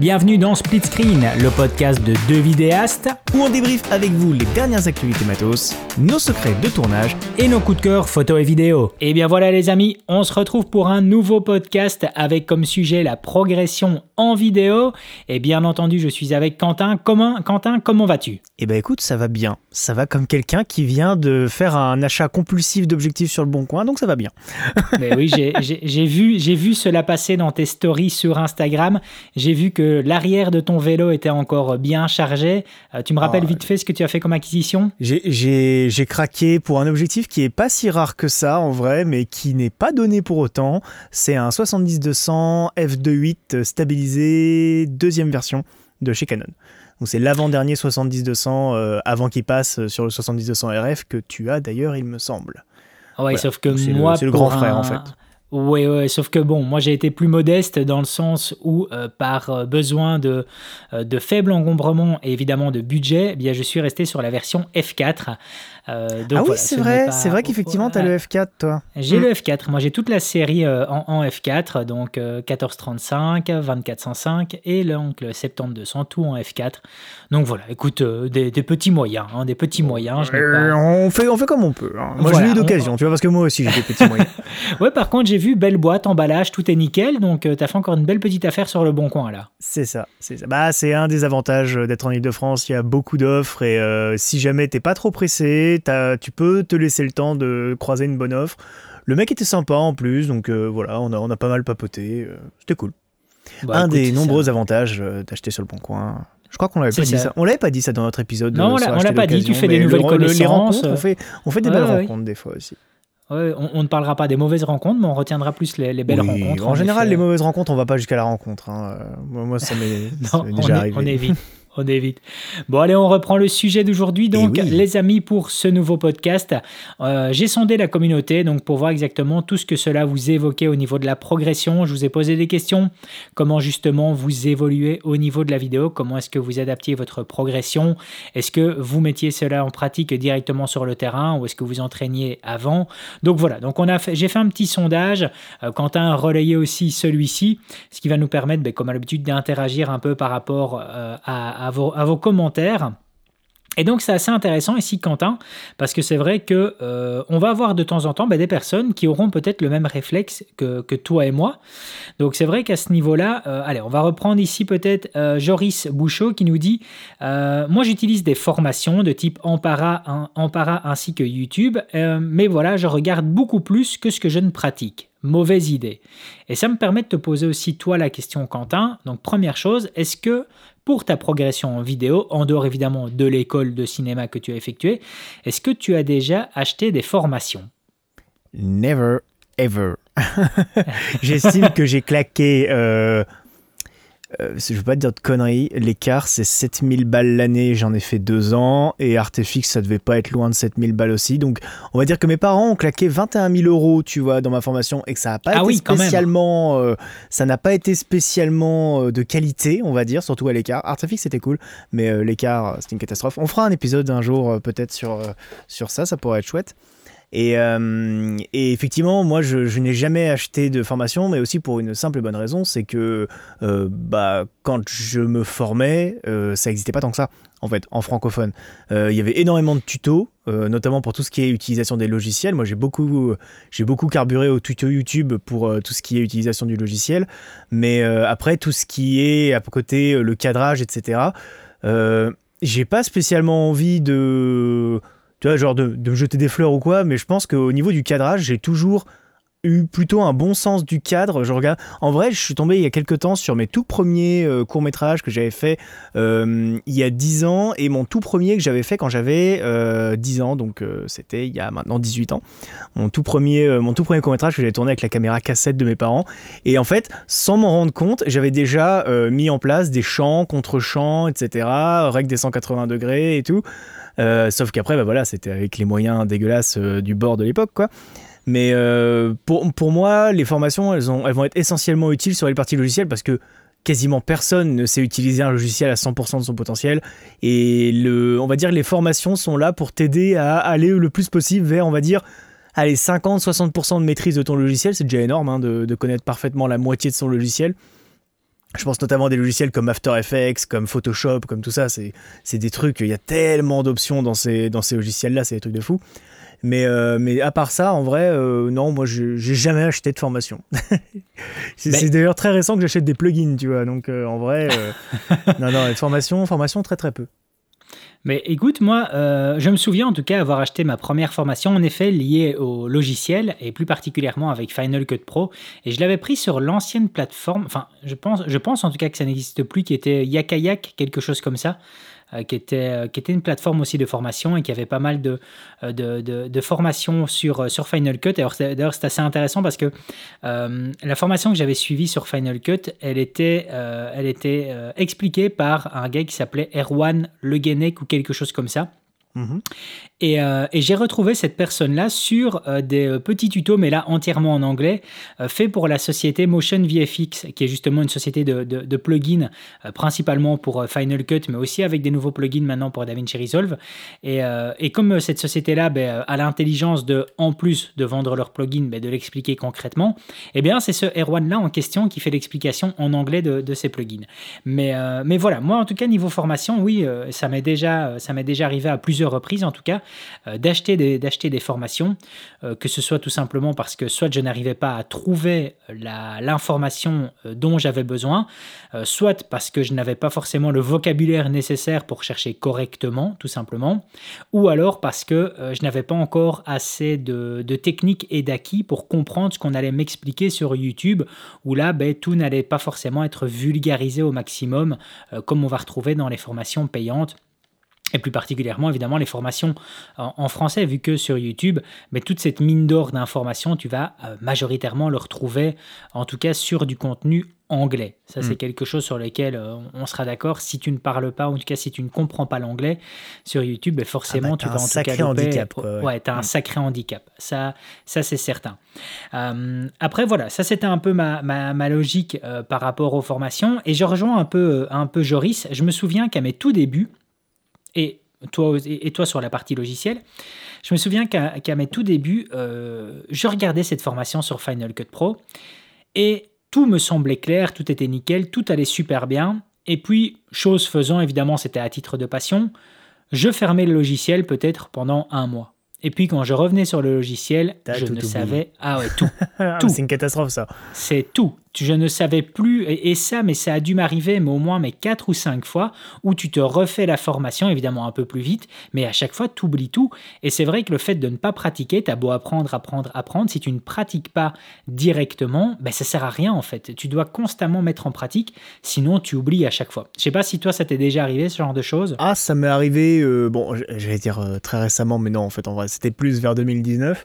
Bienvenue dans Split Screen, le podcast de deux vidéastes où on débriefe avec vous les dernières activités matos, nos secrets de tournage et nos coups de cœur photo et vidéo. Et bien voilà les amis, on se retrouve pour un nouveau podcast avec comme sujet la progression en vidéo. Et bien entendu, je suis avec Quentin. Comment, Quentin, comment vas-tu? Eh ben écoute, ça va bien. Ça va comme quelqu'un qui vient de faire un achat compulsif d'objectifs sur le bon coin, donc ça va bien. Mais oui, j'ai vu, vu cela passer dans tes stories sur Instagram. J'ai vu que l'arrière de ton vélo était encore bien chargé. Euh, tu me rappelles ah, vite fait ce que tu as fait comme acquisition J'ai craqué pour un objectif qui est pas si rare que ça en vrai, mais qui n'est pas donné pour autant. C'est un 70-200 f2.8 stabilisé deuxième version de chez Canon. Donc c'est l'avant-dernier 70-200 euh, avant qu'il passe sur le 70-200 RF que tu as d'ailleurs, il me semble. Ouais, sauf que moi, c'est le, grand frère en fait. Oui, ouais, sauf que bon, moi j'ai été plus modeste dans le sens où, euh, par euh, besoin de, euh, de faible encombrement et évidemment de budget, eh je suis resté sur la version F4 euh, ah oui, c'est vrai, c'est vrai qu'effectivement, tu as le F4, toi. J'ai le F4. Moi, j'ai toute la série euh, en, F4, donc 1435, 2405 et donc le 7200, tout en F4. Donc voilà, écoute, euh, des, petits moyens, hein, des petits moyens. on, fait, on fait comme on peut. Hein. Moi, j'ai eu d'occasion, tu vois, parce que moi aussi, j'ai des petits moyens. ouais, par contre, j'ai vu belle boîte, emballage, tout est nickel, donc tu as fait encore une belle petite affaire sur le bon coin, là. C'est ça, c'est ça. Bah, c'est un des avantages d'être en Ile-de-France. Il y a beaucoup d'offres et si jamais t'es pas trop pressé, tu peux te laisser le temps de croiser une bonne offre. Le mec était sympa en plus, donc euh, voilà, on a, on a pas mal papoté. Euh, c'était cool. Bah, un des nombreux avantages euh, d'acheter sur le bon coin. Je crois qu'on l'avait pas dit ça. On l'avait pas dit ça dans notre épisode. Non, on l'a pas dit. Tu fais des nouvelles connaissances. on fait, on fait des belles rencontres des fois aussi. on, ne parlera pas des mauvaises rencontres, mais on retiendra plus les, belles rencontres. En, général, les mauvaises rencontres, on va pas jusqu'à la rencontre. Hein. Moi, ça m'est déjà arrivé. On évite on évite. Bon, allez, on reprend le sujet d'aujourd'hui. Eh donc, les amis, pour ce nouveau podcast, euh, j'ai sondé la communauté donc pour voir exactement tout ce que cela vous évoquait au niveau de la progression. Je vous ai posé des questions. Comment justement vous évoluez au niveau de la vidéo? Comment est-ce que vous adaptiez votre progression? Est-ce que vous mettiez cela en pratique directement sur le terrain ou est-ce que vous entraîniez avant? Donc voilà. Donc on a fait, j'ai fait un petit sondage. Euh, Quentin a relayé aussi celui-ci, ce qui va nous permettre, ben, comme à l'habitude, d'interagir un peu par rapport euh, à à vos, commentaires. Et donc c'est assez intéressant ici Quentin, parce que c'est vrai que euh, on va avoir de temps en temps bah, des personnes qui auront peut-être le même réflexe que, toi et moi. Donc c'est vrai qu'à ce niveau-là, euh, allez, on va reprendre ici peut-être euh, Joris Bouchot qui nous dit Moi j'utilise des formations de type Ampara, Ampara ainsi que YouTube, mais voilà, je regarde beaucoup plus que ce que je ne pratique. Mauvaise idée. Et ça me permet de te poser aussi toi la question Quentin. Donc première chose, est-ce que pour ta progression en vidéo, en dehors évidemment de l'école de cinéma que tu as effectuée, est-ce que tu as déjà acheté des formations? Never, ever. J'estime que j'ai claqué euh, euh, je veux pas te dire de conneries, l'écart c'est 7000 balles l'année, j'en ai fait deux ans, et Artefix ça devait pas être loin de 7000 balles aussi, donc on va dire que mes parents ont claqué 21 000 euros, tu vois, dans ma formation, et que ça n'a pas, ah été spécialement, euh, ça n'a pas été spécialement euh, de qualité, on va dire, surtout à l'écart. Artefix c'était cool, mais l'écart c'était une catastrophe. On fera un épisode un jour peut-être sur, sur ça, ça pourrait être chouette. Euh, et, effectivement, moi, je, n'ai jamais acheté de formation, mais aussi pour une simple et bonne raison, c'est que euh, bah, quand je me formais, euh, ça n'existait pas tant que ça, en fait, en francophone. Il y avait énormément de tutos, notamment pour tout ce qui est utilisation des logiciels. Moi, j'ai beaucoup, j'ai beaucoup carburé au tuto YouTube pour tout ce qui est utilisation du logiciel, mais après, tout ce qui est à côté, le cadrage, etc., j'ai pas spécialement envie de tu vois, genre de, de, jeter des fleurs ou quoi, mais je pense qu'au niveau du cadrage, j'ai toujours eu plutôt un bon sens du cadre. Je regarde. En vrai, je suis tombé il y a quelques temps sur mes tout premiers euh, courts métrages que j'avais fait euh, il y a 10 ans et mon tout premier que j'avais fait quand j'avais euh, 10 ans, donc euh, c'était il y a maintenant 18 ans. Mon tout premier, mon tout premier court métrage que j'avais tourné avec la caméra cassette de mes parents. Et en fait, sans m'en rendre compte, j'avais déjà mis en place des champs, contre-champs, etc., règle des 180 degrés et tout. Euh, sauf qu'après, bah voilà, c'était avec les moyens dégueulasses euh, du bord de l'époque, quoi. Mais euh, pour, pour, moi, les formations, elles, ont, elles vont être essentiellement utiles sur les parties logicielles parce que quasiment personne ne sait utiliser un logiciel à 100% de son potentiel. Et le, on va dire les formations sont là pour t'aider à aller le plus possible vers, on va dire, allez, 50-60% de maîtrise de ton logiciel. C'est déjà énorme hein, de, de, connaître parfaitement la moitié de son logiciel. Je pense notamment à des logiciels comme After Effects, comme Photoshop, comme tout ça. C'est des trucs, il y a tellement d'options dans ces, dans ces logiciels-là, c'est des trucs de fou. Mais, euh, mais à part ça, en vrai, euh, non, moi, j'ai jamais acheté de formation. c'est d'ailleurs très récent que j'achète des plugins, tu vois. Donc, euh, en vrai, non, non, formation, formation, très, très peu. Mais écoute, moi, je me souviens en tout cas avoir acheté ma première formation, en effet, liée au logiciel, et plus particulièrement avec Final Cut Pro. Et je l'avais pris sur l'ancienne plateforme, enfin, je pense, je pense en tout cas que ça n'existe plus, qui était Yakayak, quelque chose comme ça. Euh, qui, était, euh, qui était une plateforme aussi de formation et qui avait pas mal de, euh, formations sur, sur Final Cut. D'ailleurs, c'est assez intéressant parce que la formation que j'avais suivie sur Final Cut, elle était, elle était expliquée par un gars qui s'appelait Erwan Le Guenec ou quelque chose comme ça. Mhm. Euh, et, j'ai retrouvé cette personne-là sur euh, des euh, petits tutos, mais là entièrement en anglais, fait pour la société Motion VFX, qui est justement une société de, plugins, principalement pour Final Cut, mais aussi avec des nouveaux plugins maintenant pour DaVinci Resolve. Et, comme cette société-là ben, a l'intelligence de, en plus de vendre leurs plugins, ben, de l'expliquer concrètement, eh bien c'est ce Erwan-là en question qui fait l'explication en anglais de, de ces plugins. Mais, voilà, moi en tout cas, niveau formation, oui, ça m'est déjà, déjà arrivé à plusieurs reprises en tout cas, euh, d'acheter des, des formations, euh, que ce soit tout simplement parce que soit je n'arrivais pas à trouver l'information euh, dont j'avais besoin, soit parce que je n'avais pas forcément le vocabulaire nécessaire pour chercher correctement, tout simplement, ou alors parce que je n'avais pas encore assez de, de techniques et d'acquis pour comprendre ce qu'on allait m'expliquer sur YouTube, où là, ben, tout n'allait pas forcément être vulgarisé au maximum, comme on va retrouver dans les formations payantes et plus particulièrement évidemment les formations en, français, vu que sur YouTube, mais toute cette mine d'or d'informations, tu vas euh, majoritairement le retrouver, en tout cas sur du contenu anglais. Ça, c'est mm. quelque chose sur lequel euh, on sera d'accord. Si tu ne parles pas, en tout cas si tu ne comprends pas l'anglais sur YouTube, ben, forcément ah bah, tu vas en tout cas handicap. ouais, tu as un mm. sacré handicap. Ça, ça c'est certain. Euh, après, voilà, ça c'était un peu ma, ma, logique par rapport aux formations. Et je rejoins un peu, un peu Joris. Je me souviens qu'à mes tout débuts, et toi, et toi sur la partie logicielle, je me souviens qu'à mes tout débuts, euh, je regardais cette formation sur Final Cut Pro et tout me semblait clair, tout était nickel, tout allait super bien. Et puis, chose faisant, évidemment, c'était à titre de passion, je fermais le logiciel peut-être pendant un mois. Et puis quand je revenais sur le logiciel, je ne savais... Ah ouais, tout. tout. C'est une catastrophe ça. C'est tout je ne savais plus, et, ça, mais ça a dû m'arriver, mais au moins mais quatre ou cinq fois, où tu te refais la formation, évidemment un peu plus vite, mais à chaque fois, tu oublies tout. Et c'est vrai que le fait de ne pas pratiquer, tu as beau apprendre, apprendre, apprendre, si tu ne pratiques pas directement, ben ça sert à rien en fait. Tu dois constamment mettre en pratique, sinon tu oublies à chaque fois. Je sais pas si toi, ça t'est déjà arrivé, ce genre de choses. Ah, ça m'est arrivé, euh, bon, j'allais dire euh, très récemment, mais non, en fait, en vrai, c'était plus vers 2019.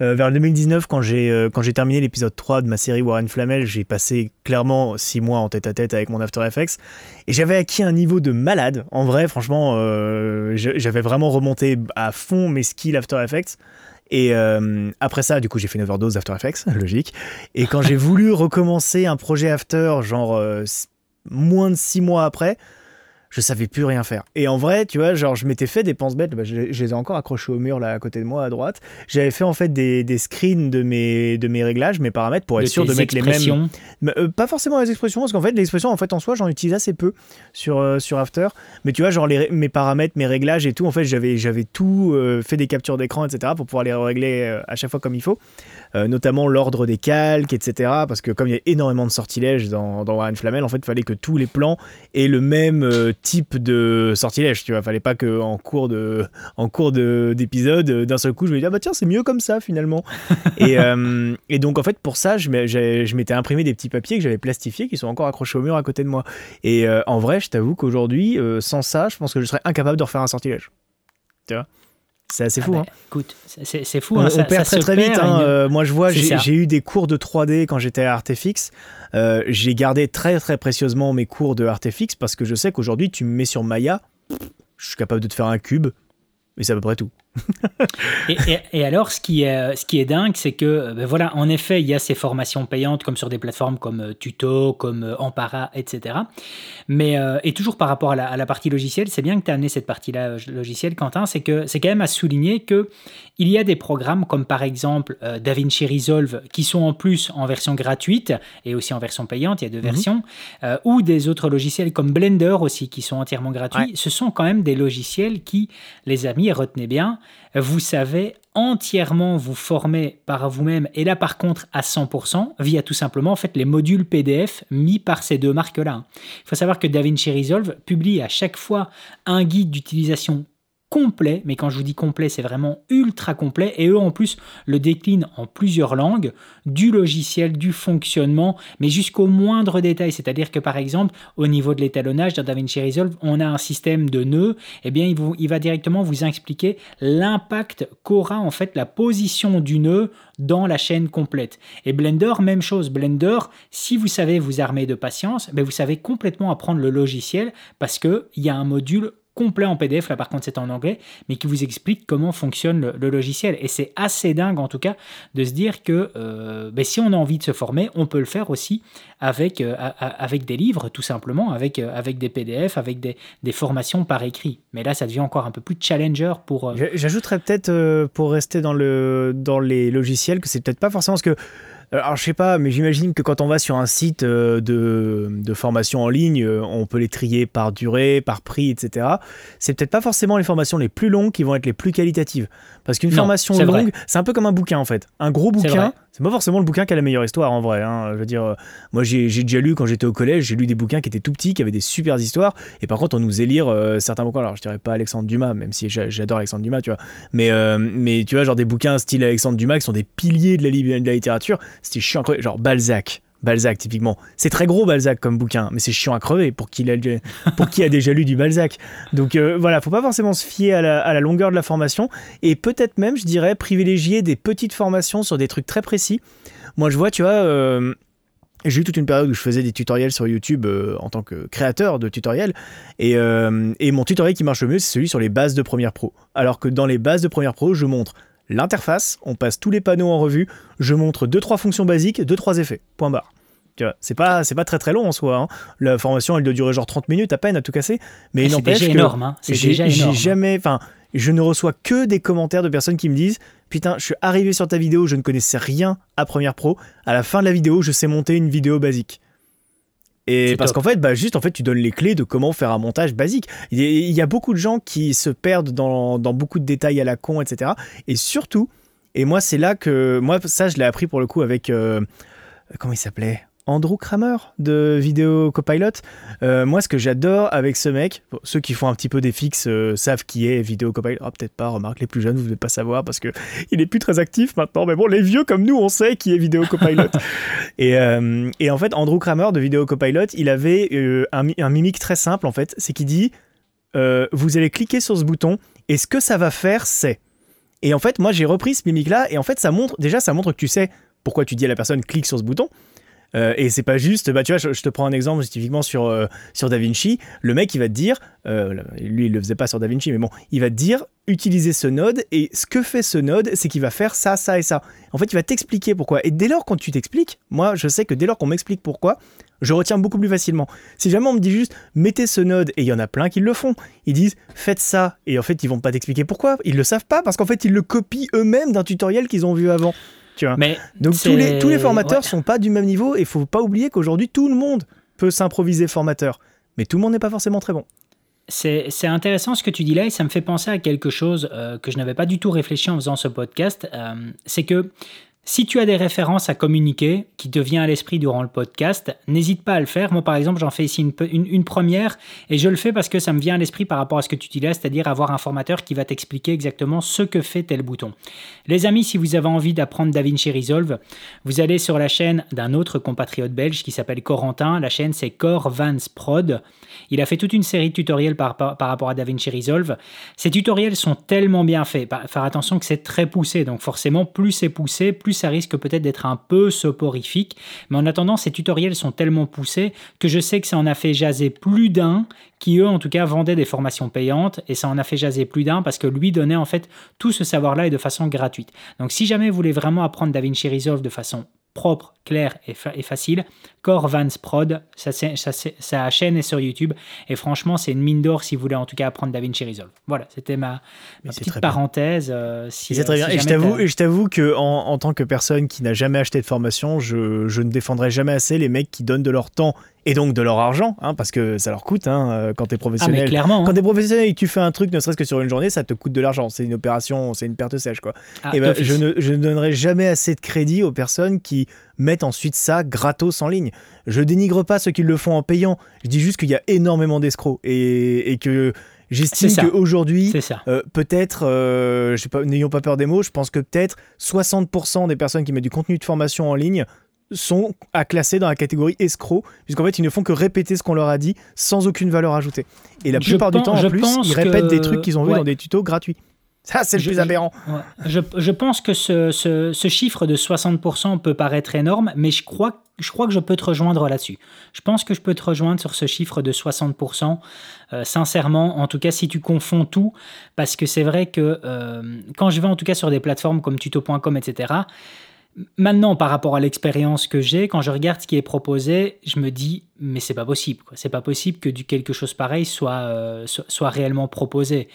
Euh, vers 2019, quand j'ai euh, quand j'ai terminé l'épisode 3 de ma série Warren Flamel, j'ai passé clairement 6 mois en tête à tête avec mon After Effects et j'avais acquis un niveau de malade. En vrai, franchement, euh, j'avais vraiment remonté à fond mes skills After Effects. Et après ça, du coup, j'ai fait une overdose d'After Effects, logique. Et quand j'ai voulu recommencer un projet After, genre moins de 6 mois après, je savais plus rien faire. Et en vrai, tu vois, genre, je m'étais fait des penses bêtes, bah, je, les ai encore accrochés au mur là à côté de moi à droite. J'avais fait en fait des, des, screens de mes, de mes réglages, mes paramètres pour être sûr de mettre les mêmes. Euh, pas forcément les expressions, parce qu'en fait, les expressions, en fait, en soi, j'en utilise assez peu sur, euh, sur After. Mais tu vois, genre, les, mes paramètres, mes réglages et tout, en fait, j'avais, j'avais tout euh, fait des captures d'écran, etc., pour pouvoir les régler à chaque fois comme il faut. notamment l'ordre des calques, etc. Parce que comme il y a énormément de sortilèges dans, dans Warren Flamel, en fait, il fallait que tous les plans aient le même type de sortilège, tu vois. Fallait pas que en cours de, en cours d'épisode, d'un seul coup, je me dis ah bah tiens, c'est mieux comme ça finalement. et, euh, et, donc en fait pour ça, je m'étais imprimé des petits papiers que j'avais plastifiés qui sont encore accrochés au mur à côté de moi. Et euh, en vrai, je t'avoue qu'aujourd'hui, euh, sans ça, je pense que je serais incapable de refaire un sortilège. Tu vois? C'est assez fou. Ah bah, hein. Écoute, c'est fou. On, hein, perd très très vite. Hein. moi, je vois, j'ai eu des cours de 3D quand j'étais à Artefix. Euh, j'ai gardé très très précieusement mes cours de Artefix parce que je sais qu'aujourd'hui, tu me mets sur Maya, je suis capable de te faire un cube, et c'est à peu près tout. Et, alors, ce qui est, ce qui est dingue, c'est que, ben voilà, en effet, il y a ces formations payantes comme sur des plateformes comme euh, Tuto, comme euh, Ampara, etc. Mais, euh, et toujours par rapport à la, partie logicielle, c'est bien que tu as amené cette partie-là logicielle, Quentin, c'est que c'est quand même à souligner que il y a des programmes comme par exemple DaVinci Resolve qui sont en plus en version gratuite et aussi en version payante, il y a deux mhm. versions, ou des autres logiciels comme Blender aussi qui sont entièrement gratuits. Ce sont quand même des logiciels qui, les amis, retenez bien, vous savez entièrement vous former par vous-même et là par contre à 100% via tout simplement en fait les modules PDF mis par ces deux marques-là. Il faut savoir que DaVinci Resolve publie à chaque fois un guide d'utilisation complet, mais quand je vous dis complet, c'est vraiment ultra complet, et eux en plus le déclinent en plusieurs langues, du logiciel, du fonctionnement, mais jusqu'au moindre détail, c'est-à-dire que par exemple, au niveau de l'étalonnage dans DaVinci Resolve, on a un système de nœuds, et eh bien il, va directement vous expliquer l'impact qu'aura en fait la position du nœud dans la chaîne complète. Et Blender, même chose, Blender, si vous savez vous armer de patience, ben vous savez complètement apprendre le logiciel parce qu'il y a un module complet en PDF, là par contre c'est en anglais, mais qui vous explique comment fonctionne le, logiciel. Et c'est assez dingue en tout cas de se dire que euh, ben, si on a envie de se former, on peut le faire aussi avec, euh, avec des livres tout simplement, avec, euh, des PDF, avec des, formations par écrit. Mais là ça devient encore un peu plus challenger pour... J'ajouterais peut-être pour rester dans, dans les logiciels que c'est peut-être pas forcément ce que alors je sais pas, mais j'imagine que quand on va sur un site euh, de, formation en ligne, euh, on peut les trier par durée, par prix, etc. C'est peut-être pas forcément les formations les plus longues qui vont être les plus qualitatives. Parce qu'une formation longue, c'est un peu comme un bouquin en fait. Un gros bouquin, c'est pas forcément le bouquin qui a la meilleure histoire en vrai. Hein. Dire, moi j'ai déjà lu quand j'étais au collège, j'ai lu des bouquins qui étaient tout petits, qui avaient des super histoires. Et par contre, on nous faisait lire certains bouquins. Alors je dirais pas Alexandre Dumas, même si j'adore Alexandre Dumas, tu vois. Mais, mais tu vois, genre des bouquins style Alexandre Dumas qui sont des piliers de la, littérature c'était chiant. Genre Balzac. Balzac, typiquement. C'est très gros, Balzac, comme bouquin, mais c'est chiant à crever pour qui, a, déjà lu du Balzac. Donc euh, voilà, faut pas forcément se fier à la, longueur de la formation et peut-être même, je dirais, privilégier des petites formations sur des trucs très précis. Moi, je vois, tu vois, euh, j'ai eu toute une période où je faisais des tutoriels sur YouTube euh, en tant que créateur de tutoriels. Et, et, mon tutoriel qui marche le mieux, c'est celui sur les bases de Premiere Pro. Alors que dans les bases de Premiere Pro, je montre l'interface, on passe tous les panneaux en revue, je montre 2-3 fonctions basiques, 2-3 effets, point barre. C'est pas, c'est pas très très long en soi. Hein. La formation, elle doit durer genre 30 minutes à peine à tout casser. Mais il n'empêche que énorme, hein. j'ai jamais, enfin, je ne reçois que des commentaires de personnes qui me disent Putain, je suis arrivé sur ta vidéo, je ne connaissais rien à Premiere Pro. À la fin de la vidéo, je sais monter une vidéo basique. Et parce qu'en fait, bah, juste en fait, tu donnes les clés de comment faire un montage basique. Il y a beaucoup de gens qui se perdent dans, dans beaucoup de détails à la con, etc. Et surtout, et moi, c'est là que moi, ça, je l'ai appris pour le coup avec euh, comment il s'appelait? Andrew Kramer de Vidéo Copilot. Euh, moi, ce que j'adore avec ce mec, ceux qui font un petit peu des fixes euh, savent qui est Vidéo Copilot. Ah, peut-être pas, remarque, les plus jeunes, vous ne devez pas savoir parce que il est plus très actif maintenant. Mais bon, les vieux comme nous, on sait qui est Vidéo Copilot. et, euh, et, en fait, Andrew Kramer de Vidéo Copilot, il avait un, un, mimique très simple en fait. C'est qu'il dit Vous allez cliquer sur ce bouton et ce que ça va faire, c'est. Et en fait, moi, j'ai repris ce mimique là et en fait, ça montre, déjà, ça montre que tu sais pourquoi tu dis à la personne clique sur ce bouton. Euh, et c'est pas juste, bah tu vois, je, te prends un exemple typiquement sur, euh, sur DaVinci. Le mec, il va te dire, euh, lui, il le faisait pas sur DaVinci, mais bon, il va te dire, utiliser ce node. Et ce que fait ce node, c'est qu'il va faire ça, ça et ça. En fait, il va t'expliquer pourquoi. Et dès lors quand tu t'expliques, moi, je sais que dès lors qu'on m'explique pourquoi, je retiens beaucoup plus facilement. Si jamais on me dit juste mettez ce node, et il y en a plein qui le font, ils disent faites ça, et en fait ils vont pas t'expliquer pourquoi. Ils le savent pas parce qu'en fait ils le copient eux-mêmes d'un tutoriel qu'ils ont vu avant. Mais Donc tous les, tous les formateurs sont pas du même niveau et il faut pas oublier qu'aujourd'hui tout le monde peut s'improviser formateur, mais tout le monde n'est pas forcément très bon. C'est intéressant ce que tu dis là et ça me fait penser à quelque chose euh, que je n'avais pas du tout réfléchi en faisant ce podcast. Euh, c'est que si tu as des références à communiquer qui te vient à l'esprit durant le podcast, n'hésite pas à le faire. Moi, par exemple, j'en fais ici une, première et je le fais parce que ça me vient à l'esprit par rapport à ce que tu là, c'est-à-dire avoir un formateur qui va t'expliquer exactement ce que fait tel bouton. Les amis, si vous avez envie d'apprendre DaVinci Resolve, vous allez sur la chaîne d'un autre compatriote belge qui s'appelle Corentin. La chaîne, c'est Cor Vance Prod. Il a fait toute une série de tutoriels par, par, rapport à DaVinci Resolve. Ces tutoriels sont tellement bien faits. Faire attention que c'est très poussé, donc forcément, plus c'est poussé, plus ça risque peut-être d'être un peu soporifique. Mais en attendant, ces tutoriels sont tellement poussés que je sais que ça en a fait jaser plus d'un qui, eux, en tout cas, vendaient des formations payantes. Et ça en a fait jaser plus d'un parce que lui donnait en fait tout ce savoir-là et de façon gratuite. Donc, si jamais vous voulez vraiment apprendre DaVinci Resolve de façon propre, clair et, facile. Core Prod, sa, chaîne est sur YouTube. Et franchement, c'est une mine d'or si vous voulez en tout cas apprendre DaVinci Resolve. Voilà, c'était ma, petite parenthèse. Euh, c'est très bien. et, je t'avoue, et je t'avoue que en, tant que personne qui n'a jamais acheté de formation, je, je ne défendrai jamais assez les mecs qui donnent de leur temps et donc de leur argent, hein, parce que ça leur coûte hein, euh, quand t'es professionnel. Ah, clairement, Quand t'es professionnel et que tu fais un truc, ne serait-ce que sur une journée, ça te coûte de l'argent. C'est une opération, c'est une perte sèche, quoi. Ah, et ben, je, ne, je ne donnerai jamais assez de crédit aux personnes qui mettent ensuite ça gratos en ligne. Je dénigre pas ceux qui le font en payant. Je dis juste qu'il y a énormément d'escrocs et, et que J'estime qu'aujourd'hui, euh, peut-être, euh, n'ayons pas peur des mots, je pense que peut-être 60% des personnes qui mettent du contenu de formation en ligne sont à classer dans la catégorie escroc, puisqu'en fait, ils ne font que répéter ce qu'on leur a dit sans aucune valeur ajoutée. Et la plupart du temps, en plus, ils répètent des trucs qu'ils ont vus dans des tutos gratuits. Ça, c'est le plus aberrant. Je, je, pense que ce, ce, chiffre de 60% peut paraître énorme, mais je crois, je crois que je peux te rejoindre là-dessus. Je pense que je peux te rejoindre sur ce chiffre de 60%, euh, sincèrement, en tout cas si tu confonds tout, parce que c'est vrai que euh, quand je vais en tout cas sur des plateformes comme tuto.com, etc., Maintenant, par rapport à l'expérience que j'ai, quand je regarde ce qui est proposé, je me dis, mais c'est pas possible. C'est pas possible que du quelque chose pareil soit, euh, soit, réellement proposé.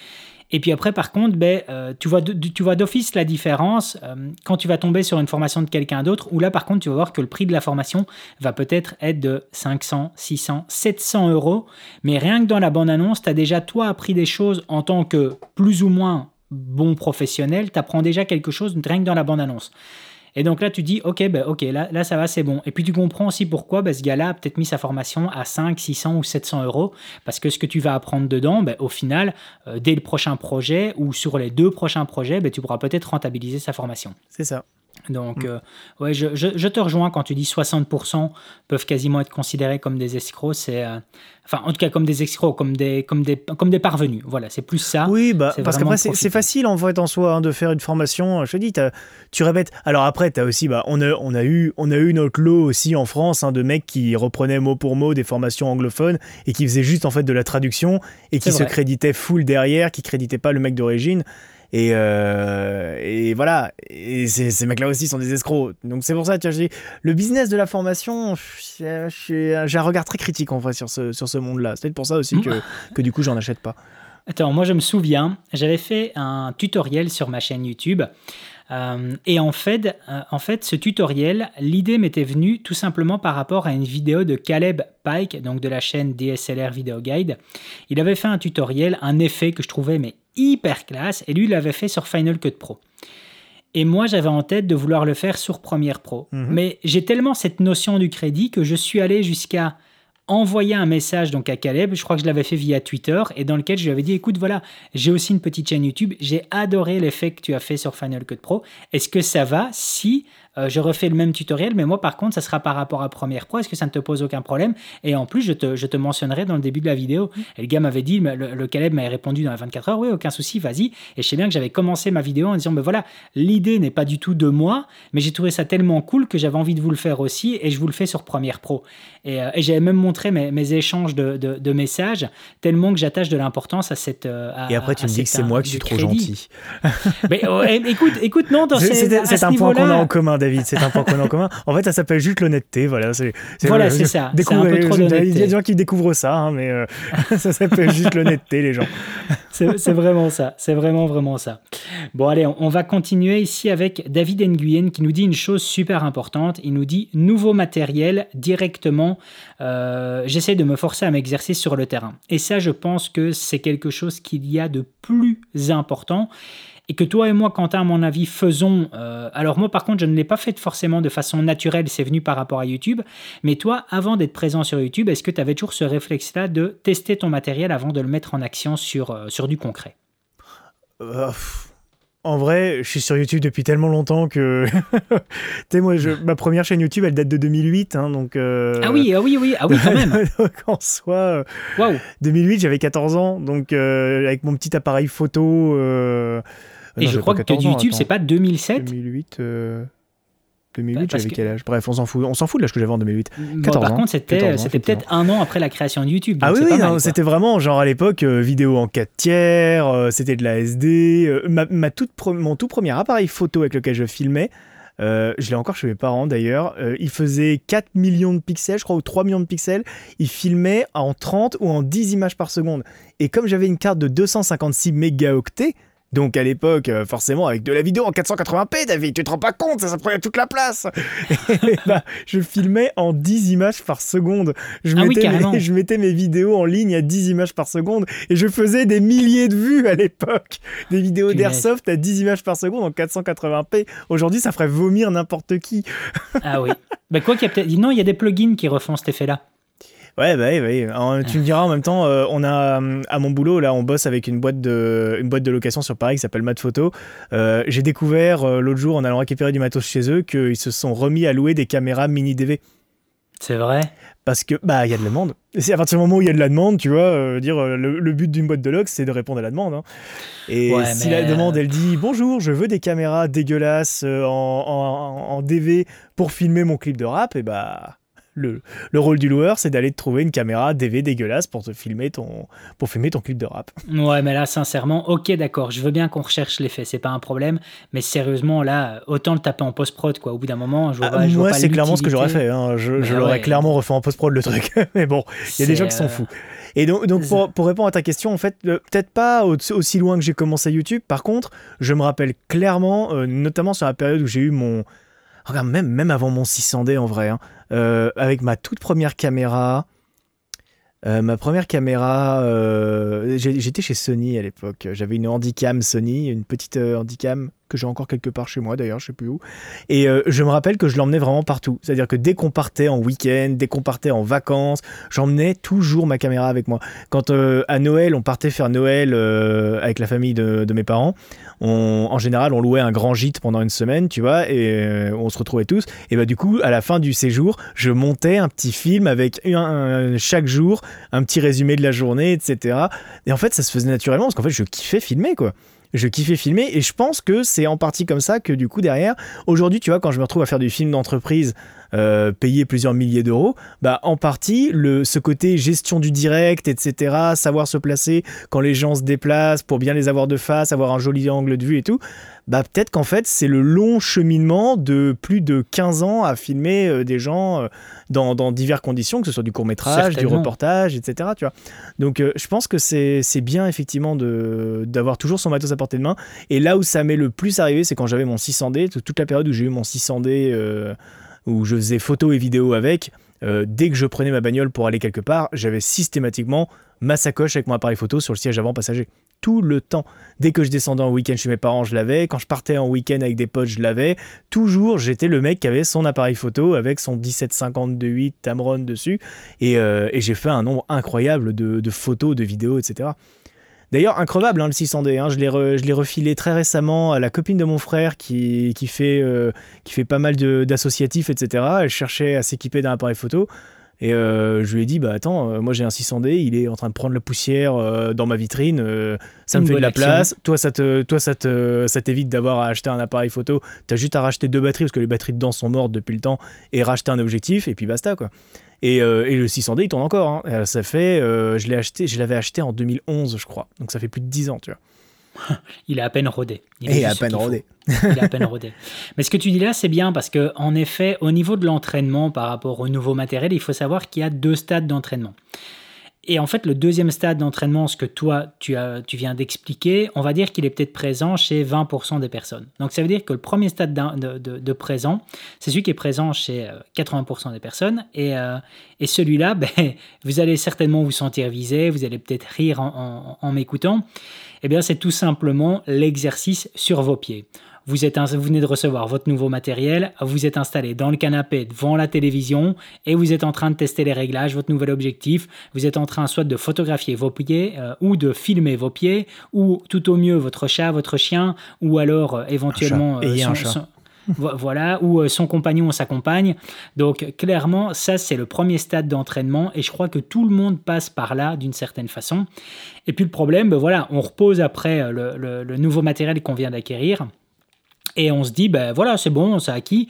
Et puis après, par contre, ben, euh, tu vois, tu vois d'office la différence euh, quand tu vas tomber sur une formation de quelqu'un d'autre, où là, par contre, tu vas voir que le prix de la formation va peut-être être de 500, 600, 700 euros. Mais rien que dans la bande-annonce, tu as déjà, toi, appris des choses en tant que plus ou moins bon professionnel. Tu apprends déjà quelque chose rien que dans la bande-annonce. Et donc là, tu dis, OK, ben, ok, là, là, ça va, c'est bon. Et puis tu comprends aussi pourquoi ben, ce gars-là a peut-être mis sa formation à 5, 600 ou 700 euros. Parce que ce que tu vas apprendre dedans, ben, au final, euh, dès le prochain projet ou sur les deux prochains projets, tu pourras peut-être rentabiliser sa formation. C'est ça. Donc, mm. euh, ouais, je, je, te rejoins quand tu dis 60% peuvent quasiment être considérés comme des escrocs. C'est, euh, enfin, en tout cas, comme des escrocs, comme des, comme des, comme des parvenus. Voilà, c'est plus ça. Oui, bah, parce qu'après, c'est, facile en fait en soi hein, de faire une formation. Je te dis, tu répètes. Alors après, tu as aussi, bah, on, a, on, a eu, on a eu notre lot aussi en France hein, de mecs qui reprenaient mot pour mot des formations anglophones et qui faisaient juste en fait de la traduction et qui se créditaient full derrière, qui créditaient pas le mec d'origine. Et, euh, et voilà, et ces, mecs-là aussi sont des escrocs. Donc c'est pour ça, tu vois, le business de la formation, j'ai un regard très critique en vrai sur ce, sur ce monde-là. C'est peut-être pour ça aussi que, que du coup j'en achète pas. Attends, moi je me souviens, j'avais fait un tutoriel sur ma chaîne YouTube. Euh, et en fait, euh, en fait, ce tutoriel, l'idée m'était venue tout simplement par rapport à une vidéo de Caleb Pike, donc de la chaîne DSLR Video Guide. Il avait fait un tutoriel, un effet que je trouvais mais hyper classe, et lui, il l'avait fait sur Final Cut Pro. Et moi, j'avais en tête de vouloir le faire sur Premiere Pro. Mhm. Mais j'ai tellement cette notion du crédit que je suis allé jusqu'à envoyer un message donc à Caleb, je crois que je l'avais fait via Twitter, et dans lequel je lui avais dit, écoute, voilà, j'ai aussi une petite chaîne YouTube, j'ai adoré l'effet que tu as fait sur Final Cut Pro. Est-ce que ça va si euh, je refais le même tutoriel, mais moi par contre, ça sera par rapport à Premiere Pro. Est-ce que ça ne te pose aucun problème? Et en plus, je te, je te, mentionnerai dans le début de la vidéo. Et le gars m'avait dit, le, Caleb m'avait répondu dans les 24 heures, oui, aucun souci, vas-y. Et je sais bien que j'avais commencé ma vidéo en disant, ben voilà, l'idée n'est pas du tout de moi, mais j'ai trouvé ça tellement cool que j'avais envie de vous le faire aussi, et je vous le fais sur Premiere Pro. Et, euh, j'avais même montré mes, mes échanges de, de, messages, tellement que j'attache de l'importance à cette. Euh, et après, tu me dis que c'est moi qui suis trop gentil. mais écoute, écoute, non, c'est un point qu'on a en commun, David. C'est un point qu'on a en commun. En fait, ça s'appelle juste l'honnêteté. Voilà, c'est voilà, c'est ça. Il y a des gens qui découvrent ça, hein, mais euh, ça s'appelle juste l'honnêteté, les gens. c'est vraiment ça. C'est vraiment, vraiment ça. Bon, allez, on, va continuer ici avec David Nguyen qui nous dit une chose super importante. Il nous dit nouveau matériel directement. Euh, j'essaie de me forcer à m'exercer sur le terrain. Et ça, je pense que c'est quelque chose qu'il y a de plus important et que toi et moi, Quentin, à mon avis, faisons. Euh, alors moi, par contre, je ne l'ai pas fait forcément de façon naturelle, c'est venu par rapport à YouTube. Mais toi, avant d'être présent sur YouTube, est-ce que tu avais toujours ce réflexe-là de tester ton matériel avant de le mettre en action sur, euh, sur du concret? Euh, En vrai, je suis sur YouTube depuis tellement longtemps que. tu sais, moi, je... ma première chaîne YouTube, elle date de 2008. Hein, donc, Ah oui, ah oui, oui, ah oui, quand même. donc, en soi, wow. 2008, j'avais 14 ans. Donc, avec mon petit appareil photo. Et je crois que YouTube, c'est pas 2007 2008. 2008, j'avais quel âge? Bref, on s'en fout, on s'en fout de l'âge que j'avais en 2008. 14 par contre, c'était c'était peut-être un an après la création de YouTube. Ah oui, c'était vraiment genre à l'époque euh, vidéo en 4 tiers, euh, c'était de la SD. Euh, ma, toute mon tout premier appareil photo avec lequel je filmais, je l'ai encore chez mes parents d'ailleurs. il faisait 4 millions de pixels, je crois, ou 3 millions de pixels. Il filmait en 30 ou en 10 images par seconde. Et comme j'avais une carte de 256 mégaoctets, donc à l'époque, euh, forcément, avec de la vidéo en 480p, David, tu te rends pas compte, ça, prenait toute la place. bah, je filmais en 10 images par seconde. Je, ah mettais mes, je mettais mes vidéos en ligne à 10 images par seconde et je faisais des milliers de vues à l'époque. Des vidéos d'airsoft à 10 images par seconde en 480p. Aujourd'hui, ça ferait vomir n'importe qui. ah oui. Bah quoi qu'il y a peut-être... Non, il y a des plugins qui refont cet effet-là. Ouais, bah, ouais. tu me diras en même temps, euh, on a à mon boulot là, on bosse avec une boîte de une boîte de location sur Paris qui s'appelle Mat Photo. Euh, j'ai découvert euh, l'autre jour en allant récupérer du matos chez eux qu'ils se sont remis à louer des caméras mini DV. C'est vrai? Parce que bah il y a de la demande. C'est à partir du moment où il y a de la demande, tu vois, dire le, but d'une boîte de loc, c'est de répondre à la demande. Hein. Et si la demande, elle dit bonjour, je veux des caméras dégueulasses en, en, en DV pour filmer mon clip de rap, et bah le, rôle du loueur, c'est d'aller te trouver une caméra DV dégueulasse pour te filmer ton, pour filmer ton clip de rap. Ouais, mais là, sincèrement, ok, d'accord, je veux bien qu'on recherche l'effet, c'est pas un problème, mais sérieusement, là, autant le taper en post-prod, quoi. Au bout d'un moment, je vois, ah, Moi, c'est clairement ce que j'aurais fait. Hein. Je, bah l'aurais clairement refait en post-prod le truc. mais bon, il y a des gens qui sont euh, fous. Et donc, donc pour, pour, répondre à ta question, en fait, euh, peut-être pas aussi loin que j'ai commencé YouTube. Par contre, je me rappelle clairement, euh, notamment sur la période où j'ai eu mon regarde, même, même avant mon 600D en vrai, hein, euh, avec ma toute première caméra, euh, ma première caméra, euh, j'étais chez Sony à l'époque. J'avais une Handycam Sony, une petite Handycam que j'ai encore quelque part chez moi d'ailleurs, je sais plus où. Et je me rappelle que je l'emmenais vraiment partout. C'est-à-dire que dès qu'on partait en week-end, dès qu'on partait en vacances, j'emmenais toujours ma caméra avec moi. Quand à Noël, on partait faire Noël avec la famille de, mes parents, on, en général, on louait un grand gîte pendant une semaine, tu vois, et on se retrouvait tous. Et bah du coup, à la fin du séjour, je montais un petit film avec chaque jour un petit résumé de la journée, etc. Et en fait, ça se faisait naturellement parce qu'en fait, je kiffais filmer, quoi je kiffais filmer et je pense que c'est en partie comme ça que du coup derrière, aujourd'hui tu vois quand je me retrouve à faire du film d'entreprise euh, payer plusieurs milliers d'euros, bah en partie le, ce côté gestion du direct, etc., savoir se placer quand les gens se déplacent pour bien les avoir de face, avoir un joli angle de vue et tout, bah peut-être qu'en fait c'est le long cheminement de plus de 15 ans à filmer euh, des gens euh, dans, dans, diverses conditions, que ce soit du court métrage, du reportage, etc. Tu vois. Donc je pense que c'est bien effectivement d'avoir toujours son matos à portée de main. Et là où ça m'est le plus arrivé, c'est quand j'avais mon 600D, toute la période où j'ai eu mon 600D où je faisais photos et vidéos avec, euh, dès que je prenais ma bagnole pour aller quelque part, j'avais systématiquement ma sacoche avec mon appareil photo sur le siège avant passager. Tout le temps. Dès que je descendais en week-end chez mes parents, je l'avais. Quand je partais en week-end avec des potes, je l'avais. Toujours, j'étais le mec qui avait son appareil photo avec son 1752.8 Tamron dessus. Euh, et, j'ai fait un nombre incroyable de photos, de vidéos, etc. D'ailleurs, increvable hein, le 600D. Hein. Je l'ai refilé très récemment à la copine de mon frère qui, qui, fait, euh, qui fait pas mal d'associatifs, etc. Elle cherchait à s'équiper d'un appareil photo. Et euh, je lui ai dit, bah attends, euh, moi j'ai un 600D, il est en train de prendre la poussière dans ma vitrine, ça me fait de la place. Toi, ça te, toi, ça te, ça t'évite d'avoir à acheter un appareil photo. T'as juste à racheter deux batteries parce que les batteries dedans sont mortes depuis le temps et racheter un objectif et puis basta quoi. Et, euh, et, le 600D, il tourne encore. Hein. Euh, ça fait, euh, je l'ai acheté, je l'avais acheté en 2011, je crois. Donc ça fait plus de 10 ans, tu vois. il est à peine rodé. Il est à peine rodé. il est à peine rodé. Mais ce que tu dis là, c'est bien parce que en effet, au niveau de l'entraînement par rapport au nouveau matériel, il faut savoir qu'il y a deux stades d'entraînement. Et en fait, le deuxième stade d'entraînement, ce que toi, tu, as, tu viens d'expliquer, on va dire qu'il est peut-être présent chez 20% des personnes. Donc ça veut dire que le premier stade de, de, présent, c'est celui qui est présent chez 80% euh, des personnes. Et, euh, et celui-là, ben, vous allez certainement vous sentir visé, vous allez peut-être rire en, m'écoutant. Eh bien, c'est tout simplement l'exercice sur vos pieds. Vous, êtes, vous venez de recevoir votre nouveau matériel, vous êtes installé dans le canapé devant la télévision et vous êtes en train de tester les réglages, votre nouvel objectif. Vous êtes en train soit de photographier vos pieds euh, ou de filmer vos pieds ou tout au mieux votre chat, votre chien ou alors euh, éventuellement euh, son, voilà, ou son compagnon ou sa compagne. Donc clairement, ça c'est le premier stade d'entraînement et je crois que tout le monde passe par là d'une certaine façon. Et puis le problème, ben voilà, on repose après le nouveau matériel qu'on vient d'acquérir. Et on se dit, ben voilà, c'est bon, c'est acquis.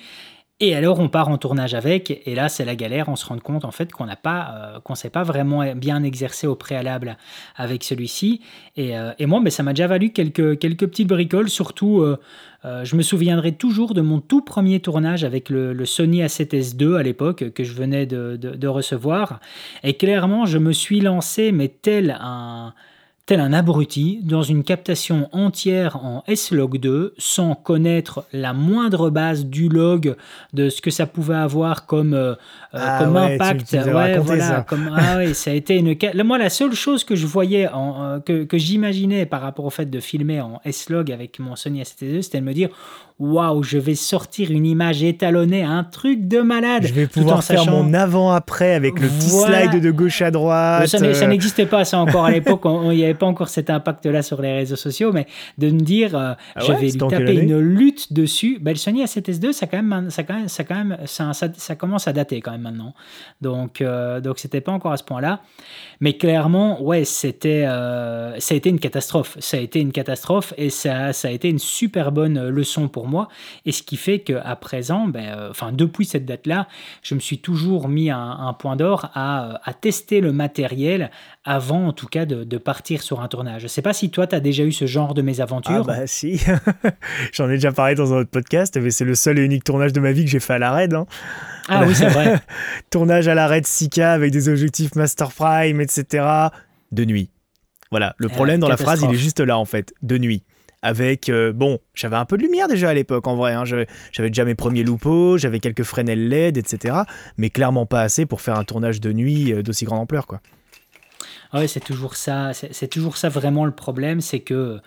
Et alors on part en tournage avec, et là c'est la galère, on se rend compte en fait qu'on n'a pas, euh, qu'on s'est pas vraiment bien exercé au préalable avec celui-ci. Et, euh, moi, mais ça m'a déjà valu quelques, quelques petites bricoles, surtout euh, je me souviendrai toujours de mon tout premier tournage avec le, Sony A7S II à l'époque que je venais de, de, recevoir. Et clairement, je me suis lancé, mais tel un tel un abruti, dans une captation entière en S-Log2, sans connaître la moindre base du log, de ce que ça pouvait avoir comme, euh, ah comme impact. ouais, voilà, comme, ah oui, ça a été une. Moi, la seule chose que je voyais, en, euh, que, que j'imaginais par rapport au fait de filmer en S-Log avec mon Sony A7 c'était de me dire waouh, je vais sortir une image étalonnée, un truc de malade. Je vais pouvoir faire mon avant-après avec le petit slide de gauche à droite. Ça, euh. n'existait pas, ça encore à l'époque, il n'y avait pas encore cet impact-là sur les réseaux sociaux, mais de me dire, euh, ah je vais lui taper une lutte dessus. Ben, le Sony A7S2, ça, quand même, ça, quand même, ça, quand même, ça, ça, commence à dater quand même maintenant. Donc, euh, donc c'était pas encore à ce point-là. Mais clairement, ouais, c'était, euh, ça a été une catastrophe. Ça a été une catastrophe et ça, ça a été une super bonne leçon pour moi. Et ce qui fait qu'à présent, ben, euh, enfin, depuis cette date-là, je me suis toujours mis un, point d'or à, à, tester le matériel avant, en tout cas, de, de partir sur un tournage. Je sais pas si toi, tu as déjà eu ce genre de mésaventures. Ah, bah si. J'en ai déjà parlé dans un autre podcast, mais c'est le seul et unique tournage de ma vie que j'ai fait à la Red. Hein. Ah oui, c'est vrai. Tournage à l'arrêt de 6K avec des objectifs Master Prime, etc. De nuit. Voilà, le problème dans la phrase, il est juste là en fait, de nuit. Avec, euh, bon, j'avais un peu de lumière déjà à l'époque en vrai, hein. j'avais déjà mes premiers loupos, j'avais quelques Fresnel LED, etc. Mais clairement pas assez pour faire un tournage de nuit euh, d'aussi grande ampleur, quoi. Ah ouais, c'est toujours ça, c'est toujours ça vraiment le problème, c'est que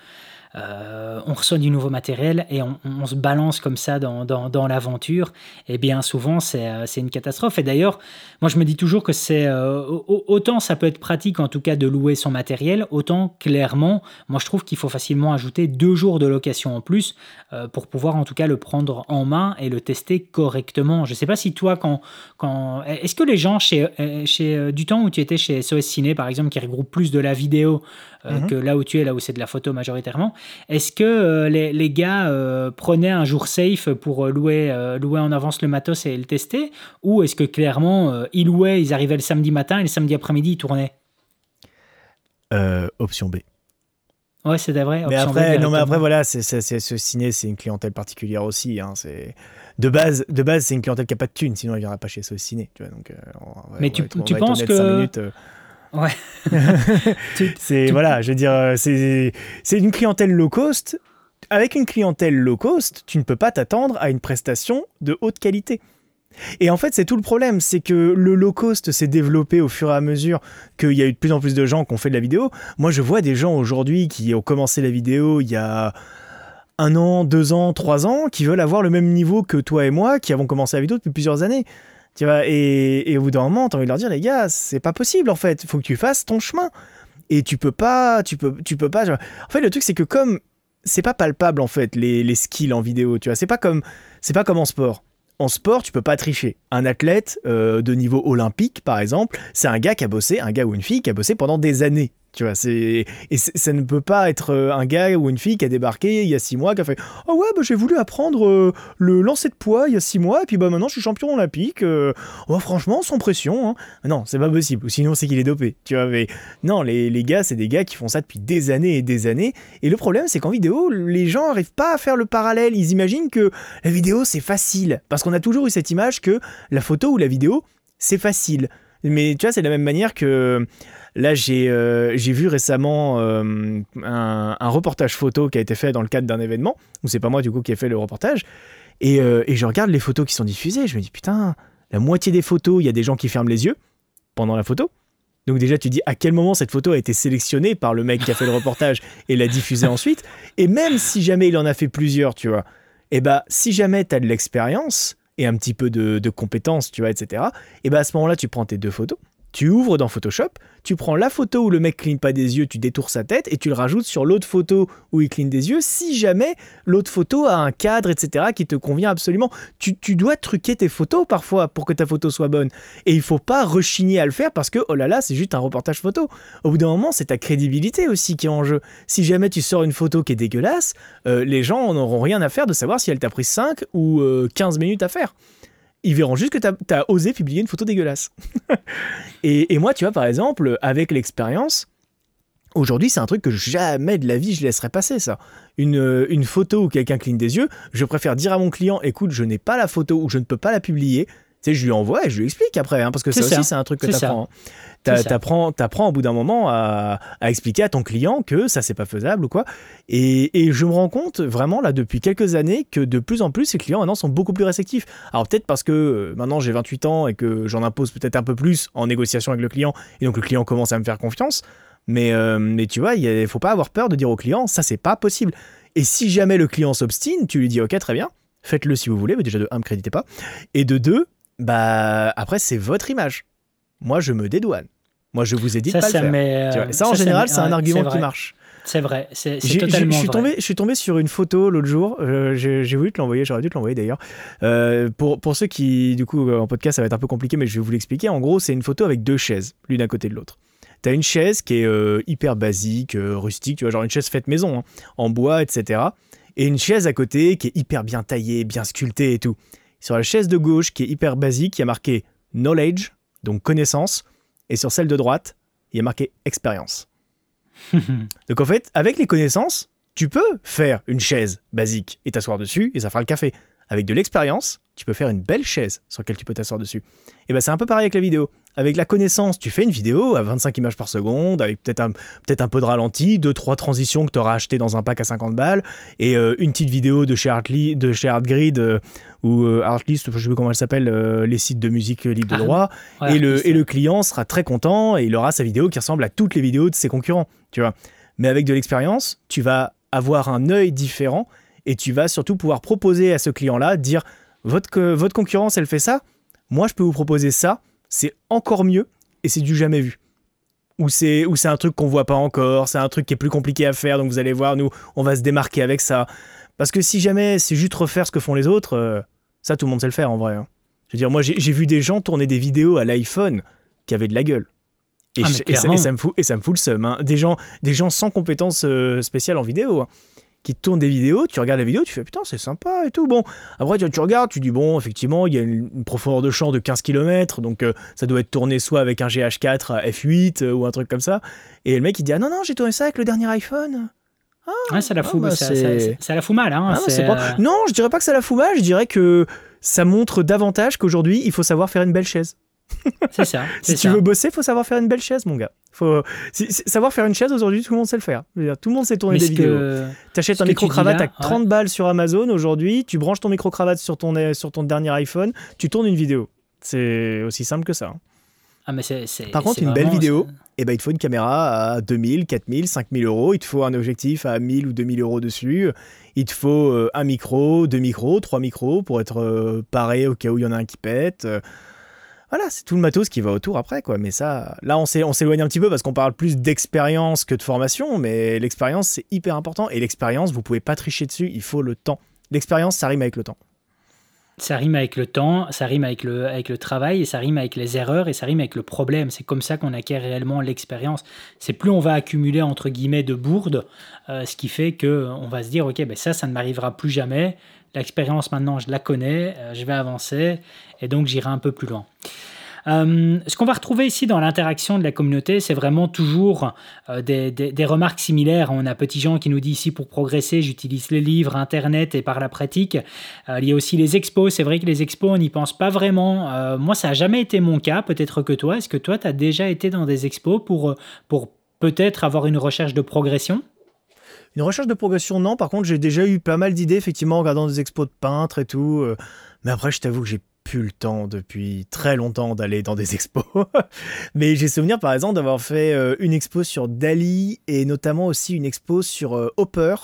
euh, on reçoit du nouveau matériel et on, se balance comme ça dans, dans, l'aventure. Et bien souvent, euh, c'est une catastrophe. Et d'ailleurs, moi, je me dis toujours que c'est euh, autant ça peut être pratique en tout cas de louer son matériel, autant clairement, moi, je trouve qu'il faut facilement ajouter deux jours de location en plus pour pouvoir en tout cas le prendre en main et le tester correctement. Je sais pas si toi, quand, quand est-ce que les gens chez, chez du temps où tu étais chez SOS Ciné, par exemple, qui regroupe plus de la vidéo mhm. que là où tu es, là où c'est de la photo majoritairement, est-ce que euh, les, gars euh, prenaient un jour safe pour euh, louer, louer en avance le matos et le tester? Ou est-ce que clairement, ils louaient, ils arrivaient le samedi matin et le samedi après-midi, ils tournaient? Option B. Ouais, c'est vrai. Mais après, non, mais après, voilà, c'est, ce ciné, c'est une clientèle particulière aussi. Hein, c'est de base, de base, c'est une clientèle qui n'a pas de thunes, sinon il viendra pas chez ce ciné. Tu vois, donc, mais tu, tu penses que Ouais. c'est voilà, je veux dire, euh, c'est c'est une clientèle low cost. Avec une clientèle low cost, tu ne peux pas t'attendre à une prestation de haute qualité. Et en fait, c'est tout le problème, c'est que le low cost s'est développé au fur et à mesure qu'il y a eu de plus en plus de gens qui ont fait de la vidéo. Moi, je vois des gens aujourd'hui qui ont commencé la vidéo il y a un an, deux ans, trois ans, qui veulent avoir le même niveau que toi et moi, qui avons commencé la vidéo depuis plusieurs années. Tu vois, et, au bout d'un moment, t'as envie de leur dire, les gars, c'est pas possible en fait. Faut que tu fasses ton chemin. Et tu peux pas, tu peux, tu peux pas. En fait, le truc, c'est que comme c'est pas palpable en fait les, les skills en vidéo, tu vois, c'est pas comme, c'est pas comme en sport. En sport, tu peux pas tricher. Un athlète euh, de niveau olympique, par exemple, c'est un gars qui a bossé, un gars ou une fille qui a bossé pendant des années tu vois, c'est et ça ne peut pas être euh, un gars ou une fille qui a débarqué il y a six mois qui a fait oh ouais bah, j'ai voulu apprendre euh, le lancer de poids il y a six mois et puis bah maintenant je suis champion olympique. Euh, oh, franchement sans pression. Hein. Non c'est pas possible. Sinon c'est qu'il est dopé. Tu vois mais non les, les gars c'est des gars qui font ça depuis des années et des années. Et le problème c'est qu'en vidéo les gens arrivent pas à faire le parallèle. Ils imaginent que la vidéo c'est facile parce qu'on a toujours eu cette image que la photo ou la vidéo c'est facile. Mais tu vois c'est de la même manière que Là, j'ai euh, vu récemment euh, un, reportage photo qui a été fait dans le cadre d'un événement, où c'est pas moi du coup qui ai fait le reportage, et, euh, et, je regarde les photos qui sont diffusées, je me dis putain, la moitié des photos, il y a des gens qui ferment les yeux pendant la photo. Donc déjà, tu dis à quel moment cette photo a été sélectionnée par le mec qui a fait le reportage et l'a diffusée ensuite? Et même si jamais il en a fait plusieurs, tu vois, et eh bah si jamais tu as de l'expérience et un petit peu de, de compétences, tu vois, etc., et bah à ce moment-là, tu prends tes deux photos, tu ouvres dans Photoshop, tu prends la photo où le mec cligne pas des yeux, tu détours sa tête et tu le rajoutes sur l'autre photo où il cligne des yeux si jamais l'autre photo a un cadre, etc. qui te convient absolument. Tu, dois truquer tes photos parfois pour que ta photo soit bonne. Et il faut pas rechigner à le faire parce que, oh là là, c'est juste un reportage photo. Au bout d'un moment, c'est ta crédibilité aussi qui est en jeu. Si jamais tu sors une photo qui est dégueulasse, euh, les gens n'auront rien à faire de savoir si elle t'a pris 5 ou 15 euh, minutes à faire. Ils verront juste que tu as, osé publier une photo dégueulasse. et, moi, tu vois, par exemple, avec l'expérience, aujourd'hui, c'est un truc que jamais de la vie je laisserai passer, ça. Une, une photo où quelqu'un cligne des yeux, je préfère dire à mon client, écoute, je n'ai pas la photo ou je ne peux pas la publier. Tu sais, je lui envoie et je lui explique après, hein, parce que ça, aussi, c'est un truc que tu apprends. T'apprends, apprends au bout d'un moment à, expliquer à ton client que ça c'est pas faisable ou quoi. Et, je me rends compte vraiment là depuis quelques années que de plus en plus ces clients maintenant sont beaucoup plus réceptifs. Alors peut-être parce que euh, maintenant j'ai 28 ans et que j'en impose peut-être un peu plus en négociation avec le client et donc le client commence à me faire confiance. Mais, euh, mais tu vois, il faut pas avoir peur de dire au client ça c'est pas possible. Et si jamais le client s'obstine, tu lui dis ok très bien, faites-le si vous voulez, mais déjà de 1 me créditez pas. Et de 2, bah après c'est votre image. Moi je me dédouane. Moi, je vous ai dit de pas le faire. Euh, ça, en général, c'est un argument qui marche. C'est vrai, c'est totalement je suis tombé, vrai. Je suis tombé sur une photo l'autre jour, euh, j'ai voulu te l'envoyer, j'aurais dû te l'envoyer d'ailleurs. Euh, pour, pour ceux qui, du coup, en podcast, ça va être un peu compliqué, mais je vais vous l'expliquer. En gros, c'est une photo avec deux chaises, l'une à côté de l'autre. Tu as une chaise qui est hyper basique, rustique, tu vois, genre une chaise faite maison, hein, en bois, etc. Et une chaise à côté qui est hyper bien taillée, bien sculptée et tout. Sur la chaise de gauche, qui est hyper basique, il y a marqué knowledge, donc connaissance, et sur celle de droite, il y a marqué expérience. Donc en fait, avec les connaissances, tu peux faire une chaise basique et t'asseoir dessus et ça fera le café. Avec de l'expérience, tu peux faire une belle chaise sur laquelle tu peux t'asseoir dessus. Et ben c'est un peu pareil avec la vidéo. Avec la connaissance, tu fais une vidéo à 25 images par seconde, avec peut-être un, peut un peu de ralenti, deux trois transitions que tu auras acheté dans un pack à 50 balles, et euh, une petite vidéo de chez, Artly, de chez Artgrid euh, ou euh, Artlist, je sais plus comment elle s'appelle, les sites de musique libre de ah, droit, et, le, et le client sera très content et il aura sa vidéo qui ressemble à toutes les vidéos de ses concurrents, tu vois. Mais avec de l'expérience, tu vas avoir un œil différent et tu vas surtout pouvoir proposer à ce client-là, dire votre, votre concurrence, elle fait ça, moi je peux vous proposer ça, c'est encore mieux et c'est du jamais vu. Ou c'est, ou c'est un truc qu'on voit pas encore, c'est un truc qui est plus compliqué à faire, donc vous allez voir, nous, on va se démarquer avec ça. Parce que si jamais c'est juste refaire ce que font les autres, euh, ça tout le monde sait le faire en vrai. Hein. Je veux dire, moi j'ai, vu des gens tourner des vidéos à l'iPhone qui avaient de la gueule. Et, ah, ça, me fout, et ça me fout le seum. Hein. Des, gens, des gens sans compétences euh, spéciales en vidéo. Hein qui tourne des vidéos, tu regardes la vidéo, tu fais putain, c'est sympa et tout. Bon, après, tu, regardes, tu dis bon, effectivement, il y a une, profondeur de champ de 15 km, donc euh, ça doit être tourné soit avec un GH4 F8 euh, ou un truc comme ça. Et le mec, il dit ah non, non, j'ai tourné ça avec le dernier iPhone. Ah, ça, la fout, bah, ça, la fout mal. Hein, ah, euh, Non, je dirais pas que ça la fout mal, je dirais que ça montre davantage qu'aujourd'hui, il faut savoir faire une belle chaise. C'est ça. si tu veux bosser, il faut savoir faire une belle chaise, mon gars. Faut savoir faire une chaise aujourd'hui, tout le monde sait le faire. tout le monde sait tourner des vidéos. Tu achètes un micro-cravate à 30 balles sur Amazon aujourd'hui, tu branches ton micro-cravate sur ton, sur ton dernier iPhone, tu tournes une vidéo. C'est aussi simple que ça. Hein. Ah, mais Par contre, une belle vidéo, eh ben, il te faut une caméra à 2000, 4000, 5000 euros. Il te faut un objectif à 1000 ou 2000 euros dessus. Il te faut euh, un micro, deux micros, trois micros pour être euh, paré au cas où il y en a un qui pète. Voilà, c'est tout le matos qui va autour après, quoi. Mais ça, là, on s'éloigne un petit peu parce qu'on parle plus d'expérience que de formation, mais l'expérience, c'est hyper important. Et l'expérience, vous pouvez pas tricher dessus, il faut le temps. L'expérience, ça rime avec le temps. Ça rime avec le temps, ça rime avec le, travail, et ça rime avec les erreurs, et ça rime avec le problème. C'est comme ça qu'on acquiert réellement l'expérience. C'est plus on va accumuler, entre guillemets, de bourdes, euh, ce qui fait qu'on va se dire, OK, ben ça, ça ne m'arrivera plus jamais. L'expérience, maintenant, je la connais, euh, je vais avancer, et donc j'irai un peu plus loin. Euh, ce qu'on va retrouver ici dans l'interaction de la communauté, c'est vraiment toujours euh, des, remarques similaires. On a Petit Jean qui nous dit ici pour progresser, j'utilise les livres, Internet et par la pratique. il y a aussi les expos. C'est vrai que les expos, on n'y pense pas vraiment. moi, ça n'a jamais été mon cas. Peut-être que toi. Est-ce que toi, tu as déjà été dans des expos pour, pour peut-être avoir une recherche de progression? Une recherche de progression, non. Par contre, j'ai déjà eu pas mal d'idées, effectivement, en regardant des expos de peintres et tout. Euh. Mais après, je t'avoue que j'ai plus le temps depuis très longtemps d'aller dans des expos. Mais j'ai souvenir, par exemple, d'avoir fait euh, une expo sur Dali et notamment aussi une expo sur euh, Hopper.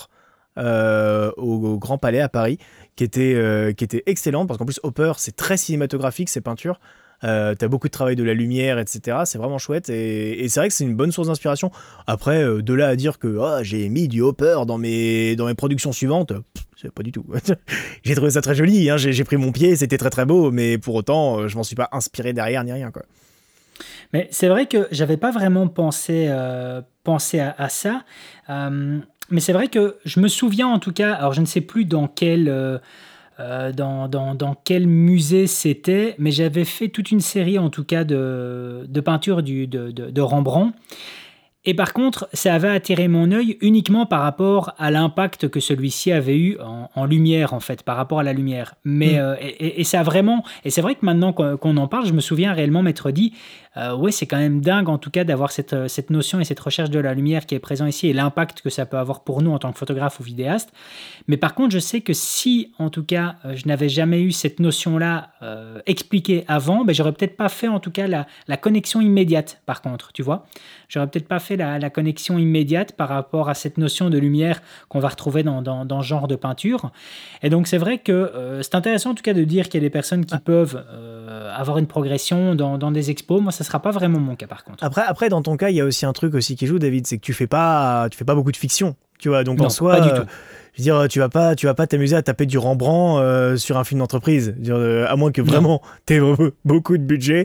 au, Grand Palais à Paris, qui était, qui était excellente parce qu'en plus Hopper c'est très cinématographique ses peintures, euh, t'as beaucoup de travail de la lumière, etc. C'est vraiment chouette et, c'est vrai que c'est une bonne source d'inspiration. Après, euh, de là à dire que ah, j'ai mis du hopper dans mes, dans mes productions suivantes, c'est pas du tout. j'ai trouvé ça très joli, hein. j'ai pris mon pied, c'était très très beau, mais pour autant, euh, je m'en suis pas inspiré derrière ni rien. Quoi. Mais c'est vrai que j'avais pas vraiment pensé, euh, pensé à, ça. mais c'est vrai que je me souviens en tout cas, alors je ne sais plus dans quel dans, dans, dans, quel musée c'était, mais j'avais fait toute une série en tout cas de, de peintures du, de, de, de Rembrandt. Et par contre, ça avait attiré mon œil uniquement par rapport à l'impact que celui-ci avait eu en, lumière, en fait, par rapport à la lumière. Mais, mm. euh, et, ça vraiment, et c'est vrai que maintenant qu'on en parle, je me souviens réellement m'être dit, euh, ouais, c'est quand même dingue en tout cas d'avoir cette, euh, cette notion et cette recherche de la lumière qui est présent ici et l'impact que ça peut avoir pour nous en tant que photographe ou vidéaste. Mais par contre, je sais que si en tout cas je n'avais jamais eu cette notion-là expliquée avant, ben, j'aurais peut-être pas fait en tout cas la, la connexion immédiate par contre, tu vois. J'aurais peut-être pas fait la, la, connexion immédiate par rapport à cette notion de lumière qu'on va retrouver dans, dans, dans, ce genre de peinture. Et donc c'est vrai que c'est intéressant en tout cas de dire qu'il y a des personnes qui ah. peuvent avoir une progression dans, dans des expos. Moi, ça sera pas vraiment mon cas par contre. Après, après dans ton cas, il y a aussi un truc aussi qui joue, David, c'est que tu fais pas, tu fais pas beaucoup de fiction. Tu vois, donc en soi, pas du tout. je veux dire, tu vas pas, tu vas pas t'amuser à taper du Rembrandt euh, sur un film d'entreprise, euh, à moins que vraiment tu aies beaucoup de budget.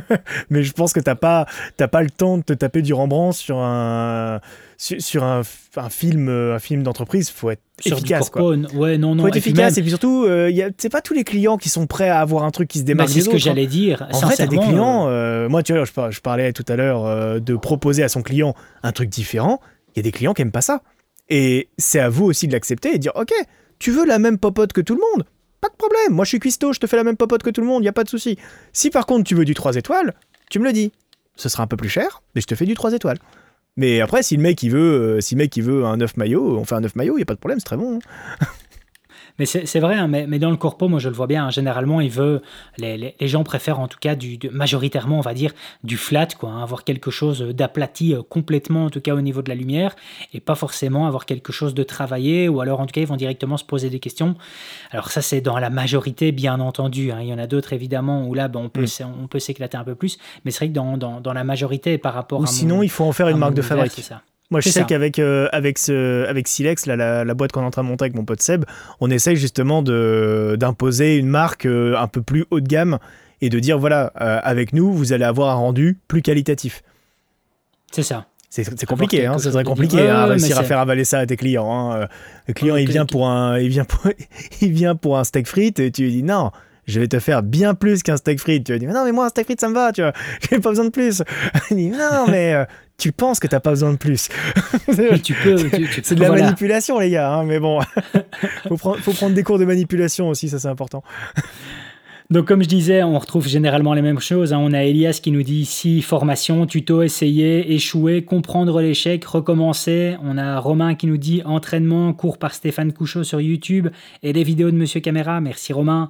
Mais je pense que t'as pas, t'as pas le temps de te taper du Rembrandt sur un, sur, un, un, film, euh, un film d'entreprise. Faut être efficace, quoi. Ouais, non, non. Faut être efficace et puis surtout, c'est pas tous les clients qui sont prêts à avoir un truc qui se démarque. c'est ce que j'allais dire. En fait, t'as des clients. moi, tu vois, je, parlais tout à l'heure de proposer à son client un truc différent. Il y a des clients qui aiment pas ça. Et c'est à vous aussi de l'accepter et de dire Ok, tu veux la même popote que tout le monde? Pas de problème, moi je suis cuistot, je te fais la même popote que tout le monde, il a pas de souci. Si par contre tu veux du 3 étoiles, tu me le dis. Ce sera un peu plus cher, mais je te fais du 3 étoiles. Mais après, si le mec il veut, euh, si le mec il veut un 9 maillot, on fait un 9 maillot, il n'y a pas de problème, c'est très bon. Hein. Mais c'est vrai, hein, mais, mais, dans le corpo, moi je le vois bien, hein, généralement, il veut, les, les, gens préfèrent en tout cas, du, majoritairement, on va dire, du flat, quoi, hein, avoir quelque chose d'aplati euh, complètement, en tout cas au niveau de la lumière, et pas forcément avoir quelque chose de travaillé, ou alors en tout cas, ils vont directement se poser des questions. Alors ça, c'est dans la majorité, bien entendu. il y en a d'autres, évidemment, où là, ben, on peut, mm. on peut s'éclater un peu plus, mais c'est vrai que dans, dans, dans, la majorité, par rapport ou sinon, il faut en faire une marque de fabrique. C'est ça. Moi, je sais qu'avec euh, avec ce, avec Silex, la, la, boîte qu'on est en train de monter avec mon pote Seb, on essaye justement d'imposer une marque euh, un peu plus haut de gamme et de dire voilà, euh, avec nous, vous allez avoir un rendu plus qualitatif. C'est ça. C'est compliqué, hein, c'est très compliqué à réussir à faire avaler ça à tes clients. Hein. Le client, il vient pour un, il vient pour, il vient pour un steak frites et tu lui dis non, je vais te faire bien plus qu'un steak frites. Tu vas dire, non, mais moi, un steak frites, ça me va, tu vois, j'ai pas besoin de plus. Il dit, non, mais tu penses que t'as pas besoin de plus. tu peux. c'est de la manipulation, les gars, hein, mais bon, faut, prendre, faut prendre des cours de manipulation aussi, ça c'est important. Donc, comme je disais, on retrouve généralement les mêmes choses. Hein. On a Elias qui nous dit ici formation, tuto, essayer, échouer, comprendre l'échec, recommencer. On a Romain qui nous dit entraînement, cours par Stéphane Couchot sur YouTube et les vidéos de Monsieur Caméra. Merci Romain.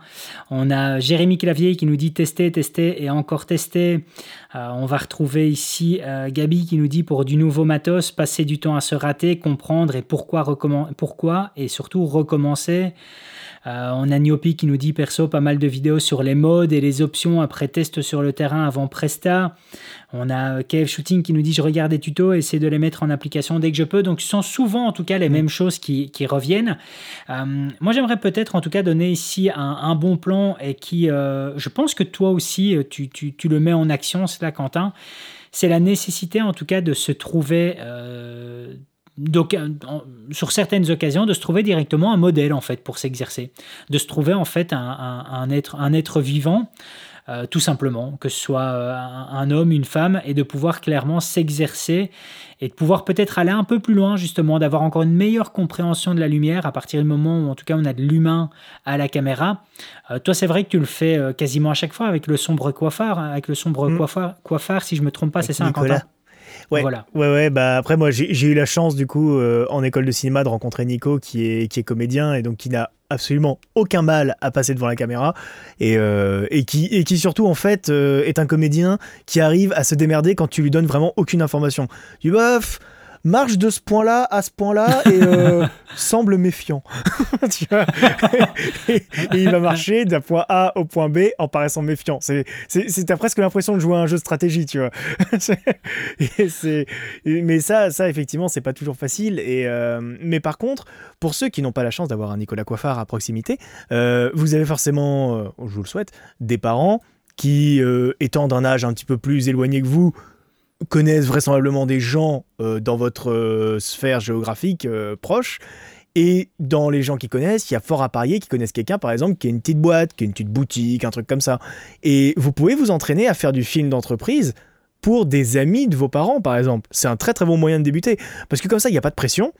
On a Jérémy Clavier qui nous dit tester, tester et encore tester. Euh, on va retrouver ici euh, Gabi qui nous dit pour du nouveau matos, passer du temps à se rater, comprendre et pourquoi, pourquoi et surtout recommencer. Euh, on a Niopi qui nous dit perso pas mal de vidéos sur les modes et les options après test sur le terrain avant Presta. On a Kev Shooting qui nous dit je regarde des tutos et essaie de les mettre en application dès que je peux. Donc ce sont souvent en tout cas les mm. mêmes choses qui, reviennent. Euh, moi j'aimerais peut-être en tout cas donner ici un, bon plan et qui euh, je pense que toi aussi tu, tu, le mets en action, cela Quentin. C'est la nécessité en tout cas de se trouver sur certaines occasions de se trouver directement un modèle en fait pour s'exercer, de se trouver en fait un, être, un être vivant, euh, tout simplement, que ce soit euh, un, homme, une femme, et de pouvoir clairement s'exercer et de pouvoir peut-être aller un peu plus loin justement, d'avoir encore une meilleure compréhension de la lumière à partir du moment où en tout cas on a de l'humain à la caméra. Euh, toi c'est vrai que tu le fais quasiment à chaque fois avec le sombre coiffeur, hein, avec le sombre mmh. coiffeur, si je me trompe pas, c'est ça, un Quentin? Ouais, voilà. ouais, ouais, bah après moi j'ai eu la chance du coup euh, en école de cinéma de rencontrer Nico qui est, qui est comédien et donc qui n'a absolument aucun mal à passer devant la caméra et, euh, et, qui, et qui surtout en fait euh, est un comédien qui arrive à se démerder quand tu lui donnes vraiment aucune information. Du bof marche de ce point-là à ce point-là et euh, semble méfiant. et, il va marcher d'un point A au point B en paraissant méfiant. C'est, t'as presque l'impression de jouer à un jeu de stratégie, tu vois. mais ça, ça effectivement, c'est pas toujours facile. Et euh, mais par contre, pour ceux qui n'ont pas la chance d'avoir un Nicolas Coiffard à proximité, euh, vous avez forcément, je vous le souhaite, des parents qui, étant d'un âge un petit peu plus éloigné que vous, connaissent vraisemblablement des gens euh, dans votre euh, sphère géographique euh, proche Et dans les gens qui connaissent, il y a fort à parier qui connaissent quelqu'un, par exemple, qui a une petite boîte, qui a une petite boutique, un truc comme ça. Et vous pouvez vous entraîner à faire du film d'entreprise pour des amis de vos parents, par exemple. C'est un très très bon moyen de débuter. Parce que comme ça, il n'y a pas de pression.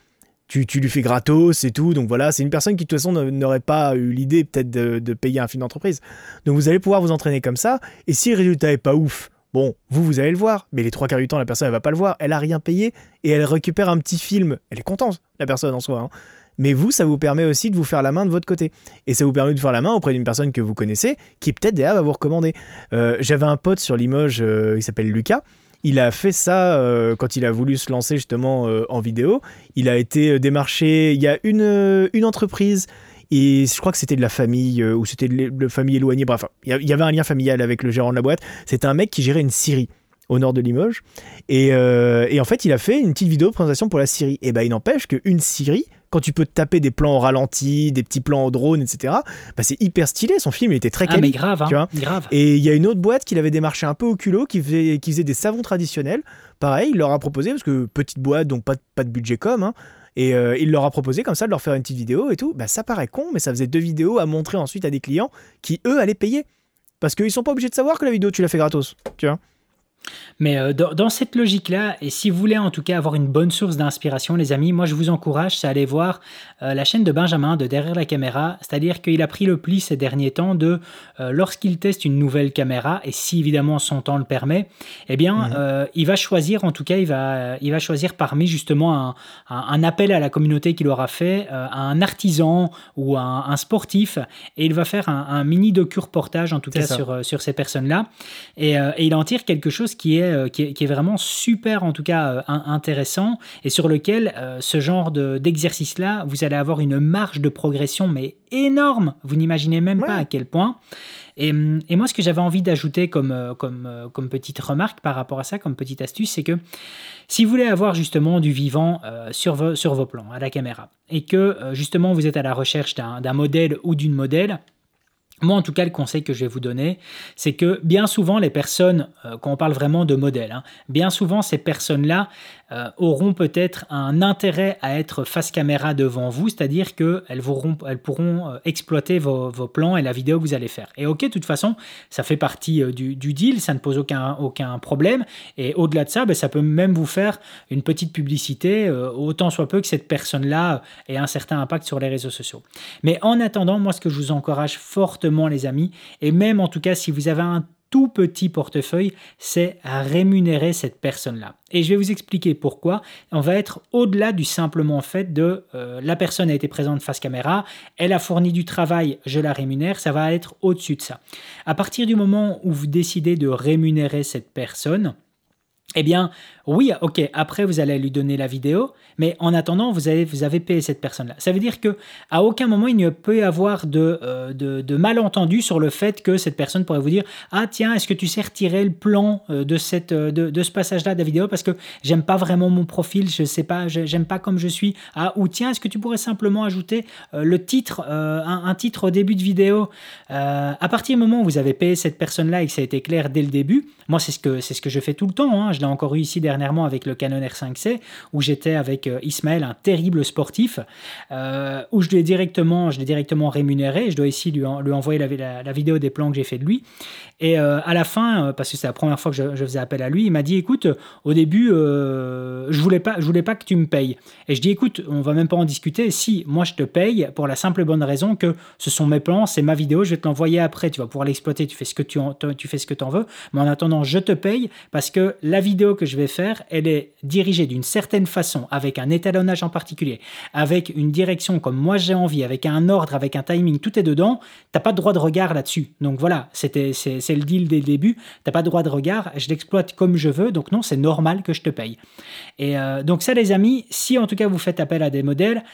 Tu, tu, lui fais gratos et tout. Donc voilà, c'est une personne qui de toute façon n'aurait pas eu l'idée peut-être de, de, payer un film d'entreprise. Donc vous allez pouvoir vous entraîner comme ça. Et si le résultat est pas ouf, bon, vous, vous allez le voir. Mais les trois quarts du temps, la personne, elle va pas le voir. Elle a rien payé et elle récupère un petit film. Elle est contente, la personne en soi. Hein mais vous, ça vous permet aussi de vous faire la main de votre côté. Et ça vous permet de faire la main auprès d'une personne que vous connaissez, qui peut-être déjà va vous recommander. Euh, j'avais un pote sur Limoges, euh, il s'appelle Lucas. Il a fait ça euh, quand il a voulu se lancer justement en vidéo. Il a été démarché. Il y a une, une entreprise et je crois que c'était de la famille ou c'était de la famille éloignée. Bref, il y avait un lien familial avec le gérant de la boîte. C'était un mec qui gérait une Syrie au nord de Limoges. Et, et, en fait, il a fait une petite vidéo de présentation pour la Syrie. Et ben, il n'empêche qu'une Syrie, quand tu peux te taper des plans au ralenti, des petits plans au drone, etc., bah c'est hyper stylé. Son film il était très ah, mais grave, hein, grave. Et il y a une autre boîte qui l'avait démarché un peu au culot, qui faisait, qui faisait des savons traditionnels. Pareil, il leur a proposé, parce que petite boîte, donc pas, pas de budget comme, hein, et euh, il leur a proposé comme ça de leur faire une petite vidéo et tout. Bah, ça paraît con, mais ça faisait deux vidéos à montrer ensuite à des clients qui, eux, allaient payer. Parce qu'ils sont pas obligés de savoir que la vidéo, tu l'as fait gratos. Tu vois mais euh, dans, cette logique-là, et si vous voulez en tout cas avoir une bonne source d'inspiration, les amis, moi je vous encourage à aller voir euh, la chaîne de Benjamin de Derrière la caméra, c'est-à-dire qu'il a pris le pli ces derniers temps de, euh, lorsqu'il teste une nouvelle caméra, et si évidemment son temps le permet, eh bien, mhm. il va choisir, en tout cas, il va, il va choisir parmi justement un, appel à la communauté qu'il aura fait, à un artisan ou un, un, sportif, et il va faire un, mini docu-reportage, en tout cas, sur, sur ces personnes-là, et, et il en tire quelque chose qui est, euh, qui est, vraiment super, en tout cas euh, intéressant, et sur lequel euh, ce genre d'exercice-là, vous allez avoir une marge de progression, mais énorme. Vous n'imaginez même pas à quel point. Et, et, moi, ce que j'avais envie d'ajouter comme, comme, comme petite remarque par rapport à ça, comme petite astuce, c'est que si vous voulez avoir justement du vivant sur, vos, sur vos plans, à la caméra, et que justement vous êtes à la recherche d'un modèle ou d'une modèle, moi, en tout cas, le conseil que je vais vous donner, c'est que bien souvent, les personnes, euh, quand on parle vraiment de modèles, hein, bien souvent, ces personnes-là, euh, auront peut-être un intérêt à être face caméra devant vous, c'est-à-dire qu'elles elles pourront euh, exploiter vos, plans et la vidéo que vous allez faire. Et ok, de toute façon, ça fait partie euh, du, deal, ça ne pose aucun, problème. Et au-delà de ça, ben, ça peut même vous faire une petite publicité, autant soit peu que cette personne-là ait un certain impact sur les réseaux sociaux. Mais en attendant, moi, ce que je vous encourage fortement, les amis, et même en tout cas, si vous avez un tout petit portefeuille, c'est rémunérer cette personne-là. Et je vais vous expliquer pourquoi. On va être au-delà du simplement fait de euh, la personne a été présente face caméra, elle a fourni du travail, je la rémunère, ça va être au-dessus de ça. À partir du moment où vous décidez de rémunérer cette personne, eh bien, oui, ok, après vous allez lui donner la vidéo, mais en attendant, vous avez, vous avez payé cette personne-là. Ça veut dire que à aucun moment il ne peut y avoir de, euh, de, malentendu sur le fait que cette personne pourrait vous dire Ah, tiens, est-ce que tu sais retirer le plan euh, de, cette, euh, de, ce passage-là de la vidéo parce que j'aime pas vraiment mon profil, je sais pas, j'aime pas comme je suis. Ah, ou tiens, est-ce que tu pourrais simplement ajouter le titre, un, titre au début de vidéo À partir du moment où vous avez payé cette personne-là et que ça a été clair dès le début, moi c'est ce que, ce que je fais tout le temps, hein. je l'ai encore eu ici derrière avec le Canon R5C, où j'étais avec euh, Ismaël, un terrible sportif, euh, où je l'ai directement, directement rémunéré. Je dois ici lui, envoyer la, vidéo des plans que j'ai fait de lui. Et euh, à la fin, parce que c'est la première fois que je, faisais appel à lui, il m'a dit écoute, au début, je voulais pas, je voulais pas que tu me payes. Et je dis écoute, on va même pas en discuter. Si moi je te paye pour la simple et bonne raison que ce sont mes plans, c'est ma vidéo, je vais te l'envoyer après. Tu vas pouvoir l'exploiter, tu fais ce que tu, en, tu fais ce que tu en veux. Mais en attendant, je te paye parce que la vidéo que je vais faire elle est dirigée d'une certaine façon, avec un étalonnage en particulier, avec une direction comme moi j'ai envie, avec un ordre, avec un timing, tout est dedans, t'as pas de droit de regard là-dessus. Donc voilà, c'était, c'est, le deal dès le début, t'as pas de droit de regard, je l'exploite comme je veux, donc non, c'est normal que je te paye. Et euh, donc ça les amis, si en tout cas vous faites appel à des modèles,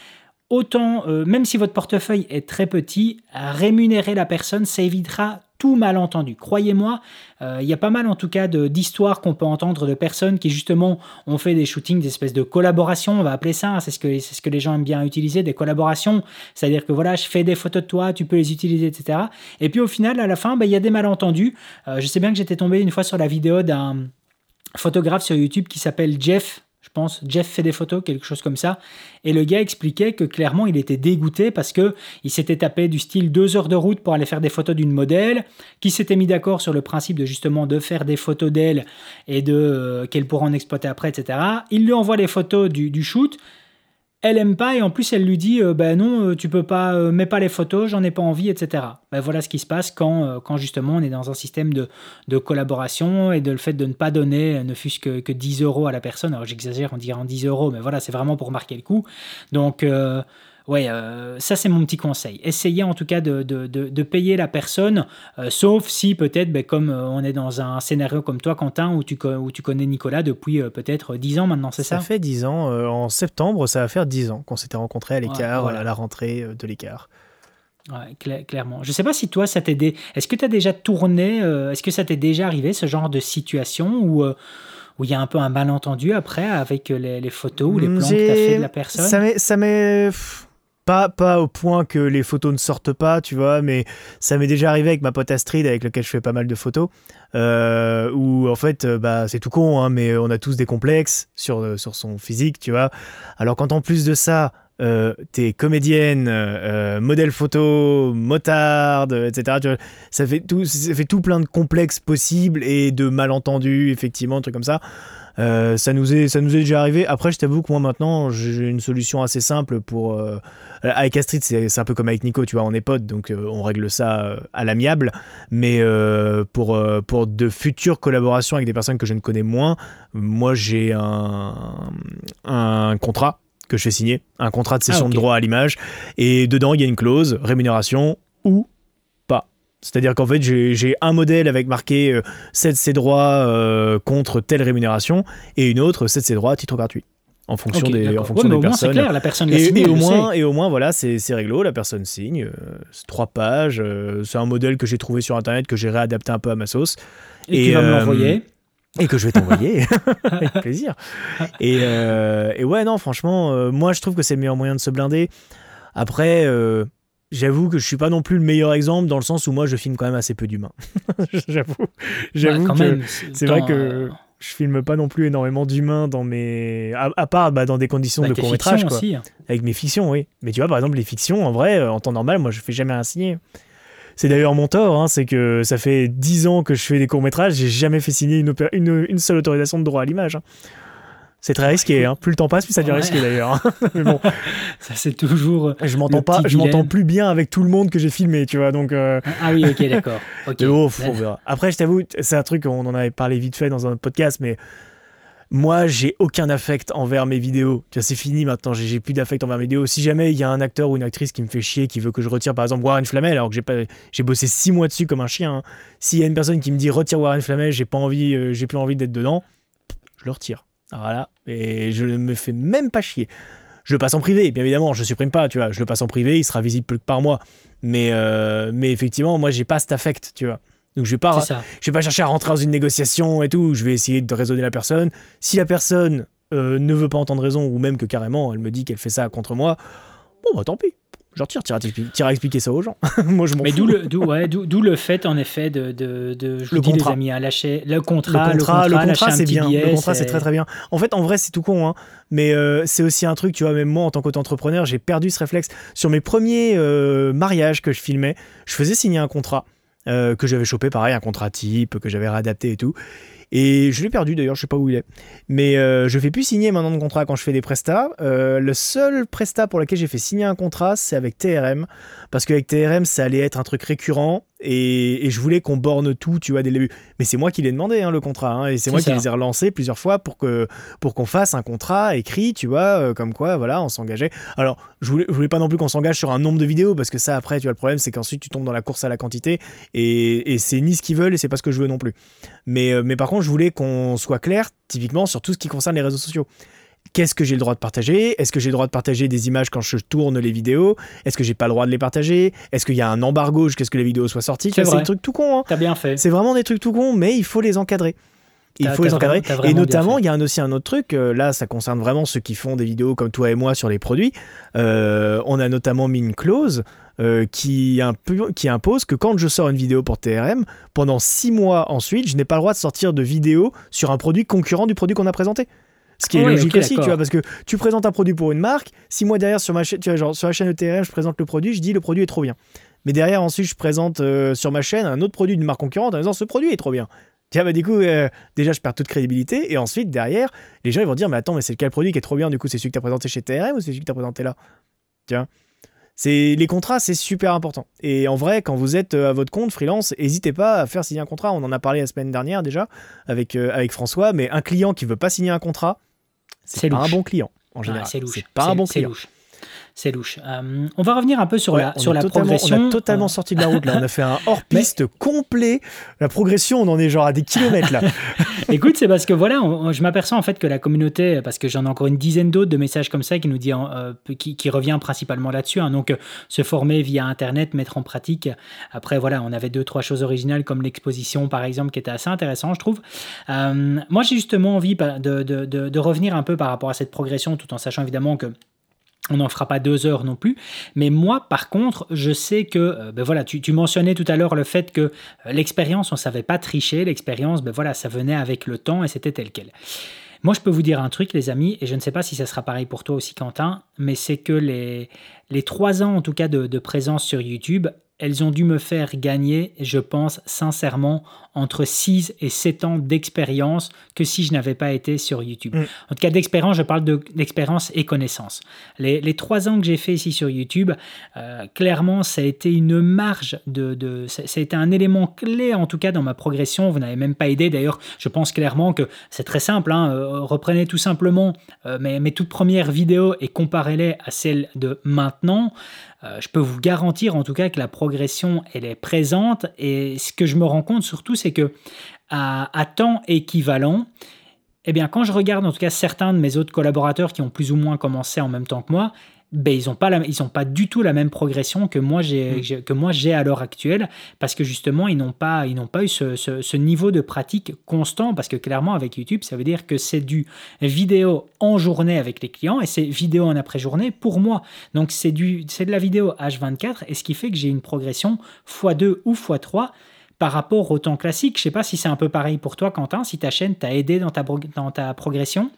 autant, euh, même si votre portefeuille est très petit, rémunérer la personne, ça évitera tout malentendu. Croyez-moi, euh, il y a pas mal en tout cas d'histoires qu'on peut entendre de personnes qui justement ont fait des shootings, des espèces de collaborations, on va appeler ça, hein, c'est ce, que, ce que les gens aiment bien utiliser, des collaborations, c'est-à-dire que voilà, je fais des photos de toi, tu peux les utiliser, etc. Et puis au final, à la fin, bah, il y a des malentendus. Euh, je sais bien que j'étais tombé une fois sur la vidéo d'un photographe sur YouTube qui s'appelle Jeff je pense, Jeff fait des photos, quelque chose comme ça. Et le gars expliquait que clairement, il était dégoûté parce que il s'était tapé du style deux heures de route pour aller faire des photos d'une modèle, qui s'était mis d'accord sur le principe de justement de faire des photos d'elle et de euh, qu'elle pourra en exploiter après, etc. Il lui envoie les photos du, du shoot elle aime pas et en plus elle lui dit euh, ben non euh, tu peux pas euh, mets pas les photos j'en ai pas envie etc ben voilà ce qui se passe quand, quand justement on est dans un système de, de, collaboration et de le fait de ne pas donner ne fût-ce que, que 10 euros à la personne. Alors j'exagère en disant 10 euros mais voilà c'est vraiment pour marquer le coup. Donc ouais, euh, ça c'est mon petit conseil. Essayez en tout cas de, de, de, payer la personne, euh, sauf si peut-être, ben, comme euh, on est dans un scénario comme toi, Quentin, où tu, où tu connais Nicolas depuis peut-être 10 ans maintenant, c'est ça Ça fait 10 ans. en septembre, ça va faire 10 ans qu'on s'était rencontrés à l'écart, à la rentrée de l'écart. Ouais, clairement. Je ne sais pas si toi, ça t'est... Est-ce que tu as déjà tourné, est-ce que ça t'est déjà arrivé, ce genre de situation où où il y a un peu un malentendu après avec les, les photos ou les plans que tu as fait de la personne? Ça m'est pas, pas au point que les photos ne sortent pas, tu vois, mais ça m'est déjà arrivé avec ma pote Astrid, avec lequel je fais pas mal de photos, euh, où en fait, euh, bah, c'est tout con, hein, mais on a tous des complexes sur, euh, sur son physique, tu vois. Alors quand en plus de ça, t'es comédienne, modèle photo, motarde, etc. ça, fait tout, ça fait tout plein de complexes possibles et de malentendus, effectivement, trucs comme ça. Euh, ça, nous est, ça nous est déjà arrivé. Après, je t'avoue que moi maintenant, j'ai une solution assez simple pour. Euh, avec Astrid, c'est un peu comme avec Nico, tu vois, on est potes, donc euh, on règle ça à l'amiable. Mais pour, pour de futures collaborations avec des personnes que je ne connais moins, moi j'ai un, un contrat que je fais signer, un contrat de cession ah, de droit à l'image, et dedans il y a une clause rémunération ou c'est-à-dire qu'en fait, j'ai un modèle avec marqué 7 euh, ses droits euh, contre telle rémunération et une autre 7 ses droits à titre gratuit. En fonction des, en fonction des personnes. Clair, la personne et, et, au moins, et au moins, voilà, c'est réglo, la personne signe. Euh, trois pages. c'est un modèle que j'ai trouvé sur Internet, que j'ai réadapté un peu à ma sauce. Et, et tu vas me l'envoyer et que je vais t'envoyer avec plaisir. Et, et, ouais, non, franchement, moi je trouve que c'est le meilleur moyen de se blinder. Après, J'avoue que je suis pas non plus le meilleur exemple dans le sens où moi je filme quand même assez peu d'humains. j'avoue, j'avoue bah, que c'est vrai que euh, je filme pas non plus énormément d'humains dans mes, à, part bah, dans des conditions bah, de court métrage quoi. Aussi. Hein. Avec mes fictions, oui. Mais tu vois par exemple les fictions, en vrai, euh, en temps normal, moi je fais jamais un signer. C'est d'ailleurs mon tort, hein, c'est que ça fait 10 ans que je fais des courts métrages, j'ai jamais fait signer une, une, une, seule autorisation de droit à l'image. Hein. C'est très risqué, hein. plus le temps passe, plus ça devient risqué d'ailleurs. Mais bon, ça c'est toujours. Je m'entends pas, je m'entends plus bien avec tout le monde que j'ai filmé, tu vois. Donc. Euh, ah oui, ok, d'accord. Après, je t'avoue, c'est un truc, on en avait parlé vite fait dans un podcast, mais moi, j'ai aucun affect envers mes vidéos. Tu vois, c'est fini maintenant, j'ai plus d'affect envers mes vidéos. Si jamais il y a un acteur ou une actrice qui me fait chier, qui veut que je retire par exemple Warren Flamel, alors que j'ai pas, j'ai bossé six mois dessus comme un chien. Hein. S'il y a une personne qui me dit retire Warren Flamel, j'ai pas envie, euh, j'ai plus envie d'être dedans, je le retire. Voilà. Et je ne me fais même pas chier. Je le passe en privé, bien évidemment, je supprime pas, tu vois. Je le passe en privé, il sera visible plus que par mois. Mais, euh, mais effectivement, moi, j'ai pas cet affect, tu vois. Donc je vais pas, je vais pas chercher à rentrer dans une négociation et tout. Je vais essayer de raisonner la personne. Si la personne euh, ne veut pas entendre raison ou même que carrément elle me dit qu'elle fait ça contre moi, bon bah tant pis. Genre, tire, tire, à expliquer ça aux gens. Moi, je m'en Mais d'où le, ouais, le fait, en effet, de, de, de je le dis, contrat. les amis, à lâcher le contrat. Le contrat, le contrat, c'est bien. le contrat, c'est très très bien. En fait, en vrai, c'est tout con, hein. Mais euh, c'est aussi un truc, tu vois, même moi, en tant qu'entrepreneur, j'ai perdu ce réflexe. Sur mes premiers euh, mariages que je filmais, je faisais signer un contrat. Euh, que j'avais chopé pareil, un contrat type, que j'avais réadapté et tout. Et je l'ai perdu d'ailleurs, je sais pas où il est. Mais euh, je fais plus signer maintenant de contrat quand je fais des prestats. Euh, le seul prestat pour lequel j'ai fait signer un contrat, c'est avec TRM. Parce qu'avec TRM, ça allait être un truc récurrent. Et, je voulais qu'on borne tout, tu vois, dès le début. Mais c'est moi qui l'ai demandé, hein, le contrat. Hein, et c'est moi qui les ai relancés plusieurs fois pour que pour qu'on fasse un contrat écrit, tu vois, euh, comme quoi, voilà, on s'engageait. Alors, je voulais, je voulais pas non plus qu'on s'engage sur un nombre de vidéos, parce que ça, après, tu vois, le problème, c'est qu'ensuite, tu tombes dans la course à la quantité. Et, et c'est ni ce qu'ils veulent, et c'est pas ce que je veux non plus. Mais, mais par contre, je voulais qu'on soit clair, typiquement, sur tout ce qui concerne les réseaux sociaux qu'est-ce que j'ai le droit de partager? Est-ce que j'ai le droit de partager des images quand je tourne les vidéos? Est-ce que j'ai pas le droit de les partager? Est-ce qu'il y a un embargo jusqu'à ce que les vidéos soient sorties C'est des trucs tout cons. Hein. T'as bien fait. C'est vraiment des trucs tout cons, mais il faut les encadrer. Il faut les encadrer. Et notamment, il y a aussi un autre truc. Euh, là, ça concerne vraiment ceux qui font des vidéos comme toi et moi sur les produits. Euh, on a notamment mis une clause euh, qui, qui, impose que quand je sors une vidéo pour TRM, pendant six mois ensuite, je n'ai pas le droit de sortir de vidéo sur un produit concurrent du produit qu'on a présenté. Ce qui est logique aussi, tu vois, parce que tu présentes un produit pour une marque, si moi derrière sur ma tu vois, genre sur la chaîne ETRM, je présente le produit, je dis le produit est trop bien. Mais derrière, ensuite, je présente euh, sur ma chaîne un autre produit d'une marque concurrente en disant ce produit est trop bien. Tiens, bah, du coup, euh, déjà, je perds toute crédibilité. Et ensuite, derrière, les gens ils vont dire Mais attends, mais c'est lequel produit qui est trop bien Du coup, c'est celui que tu as présenté chez TRM ou c'est celui que tu as présenté là? Tiens. C'est les contrats, c'est super important. Et en vrai, quand vous êtes euh, à votre compte freelance, n'hésitez pas à faire signer un contrat. On en a parlé la semaine dernière déjà avec, avec François, mais un client qui veut pas signer un contrat, c'est pas un bon client en général. c'est pas un bon client c'est louche. Euh, on va revenir un peu sur la, sur la progression. On a totalement sorti de la route là. On a fait un hors-piste complet. La progression, on en est genre à des kilomètres là. Écoute, c'est parce que voilà, je m'aperçois en fait que la communauté, parce que j'en ai encore une dizaine d'autres de messages comme ça qui nous dit, euh, qui, qui, revient principalement là-dessus. Hein. donc, se former via Internet, mettre en pratique. Après, voilà, on avait deux, trois choses originales comme l'exposition par exemple qui était assez intéressant, je trouve. Euh, moi, j'ai justement envie bah, de, de, de revenir un peu par rapport à cette progression tout en sachant évidemment que on n'en fera pas deux heures non plus. Mais moi, par contre, je sais que, euh, ben voilà, tu, mentionnais tout à l'heure le fait que euh, l'expérience, on ne savait pas tricher. L'expérience, ben voilà, ça venait avec le temps et c'était tel quel. Moi, je peux vous dire un truc, les amis, et je ne sais pas si ça sera pareil pour toi aussi, Quentin, mais c'est que les, les trois ans, en tout cas, de présence sur YouTube, elles ont dû me faire gagner, je pense sincèrement, entre 6 et 7 ans d'expérience que si je n'avais pas été sur YouTube. Mm. En tout cas, d'expérience, je parle d'expérience et connaissance. Les, les 3 ans que j'ai fait ici sur YouTube, euh, clairement, ça a été une marge de, de ça, a été un élément clé, en tout cas, dans ma progression. Vous n'avez même pas aidé. D'ailleurs, je pense clairement que c'est très simple. Hein. Euh, reprenez tout simplement euh, mes, mes toutes premières vidéos et comparez-les à celles de maintenant. Euh, je peux vous garantir en tout cas que la progression, elle est présente. Et ce que je me rends compte surtout, c'est que à, temps équivalent, eh bien, quand je regarde en tout cas certains de mes autres collaborateurs qui ont plus ou moins commencé en même temps que moi, ben, ils n'ont pas, ils pas du tout la même progression que moi j'ai, mm. que moi j'ai à l'heure actuelle parce que justement ils n'ont pas, ils n'ont pas eu ce, ce, niveau de pratique constant parce que clairement avec YouTube ça veut dire que c'est du vidéo en journée avec les clients et c'est vidéo en après-journée pour moi. Donc c'est, du, c'est de la vidéo H24 et ce qui fait que j'ai une progression x2 ou x3 par rapport au temps classique. Je sais pas si c'est un peu pareil pour toi Quentin, si ta chaîne t'a aidé dans ta, dans ta progression.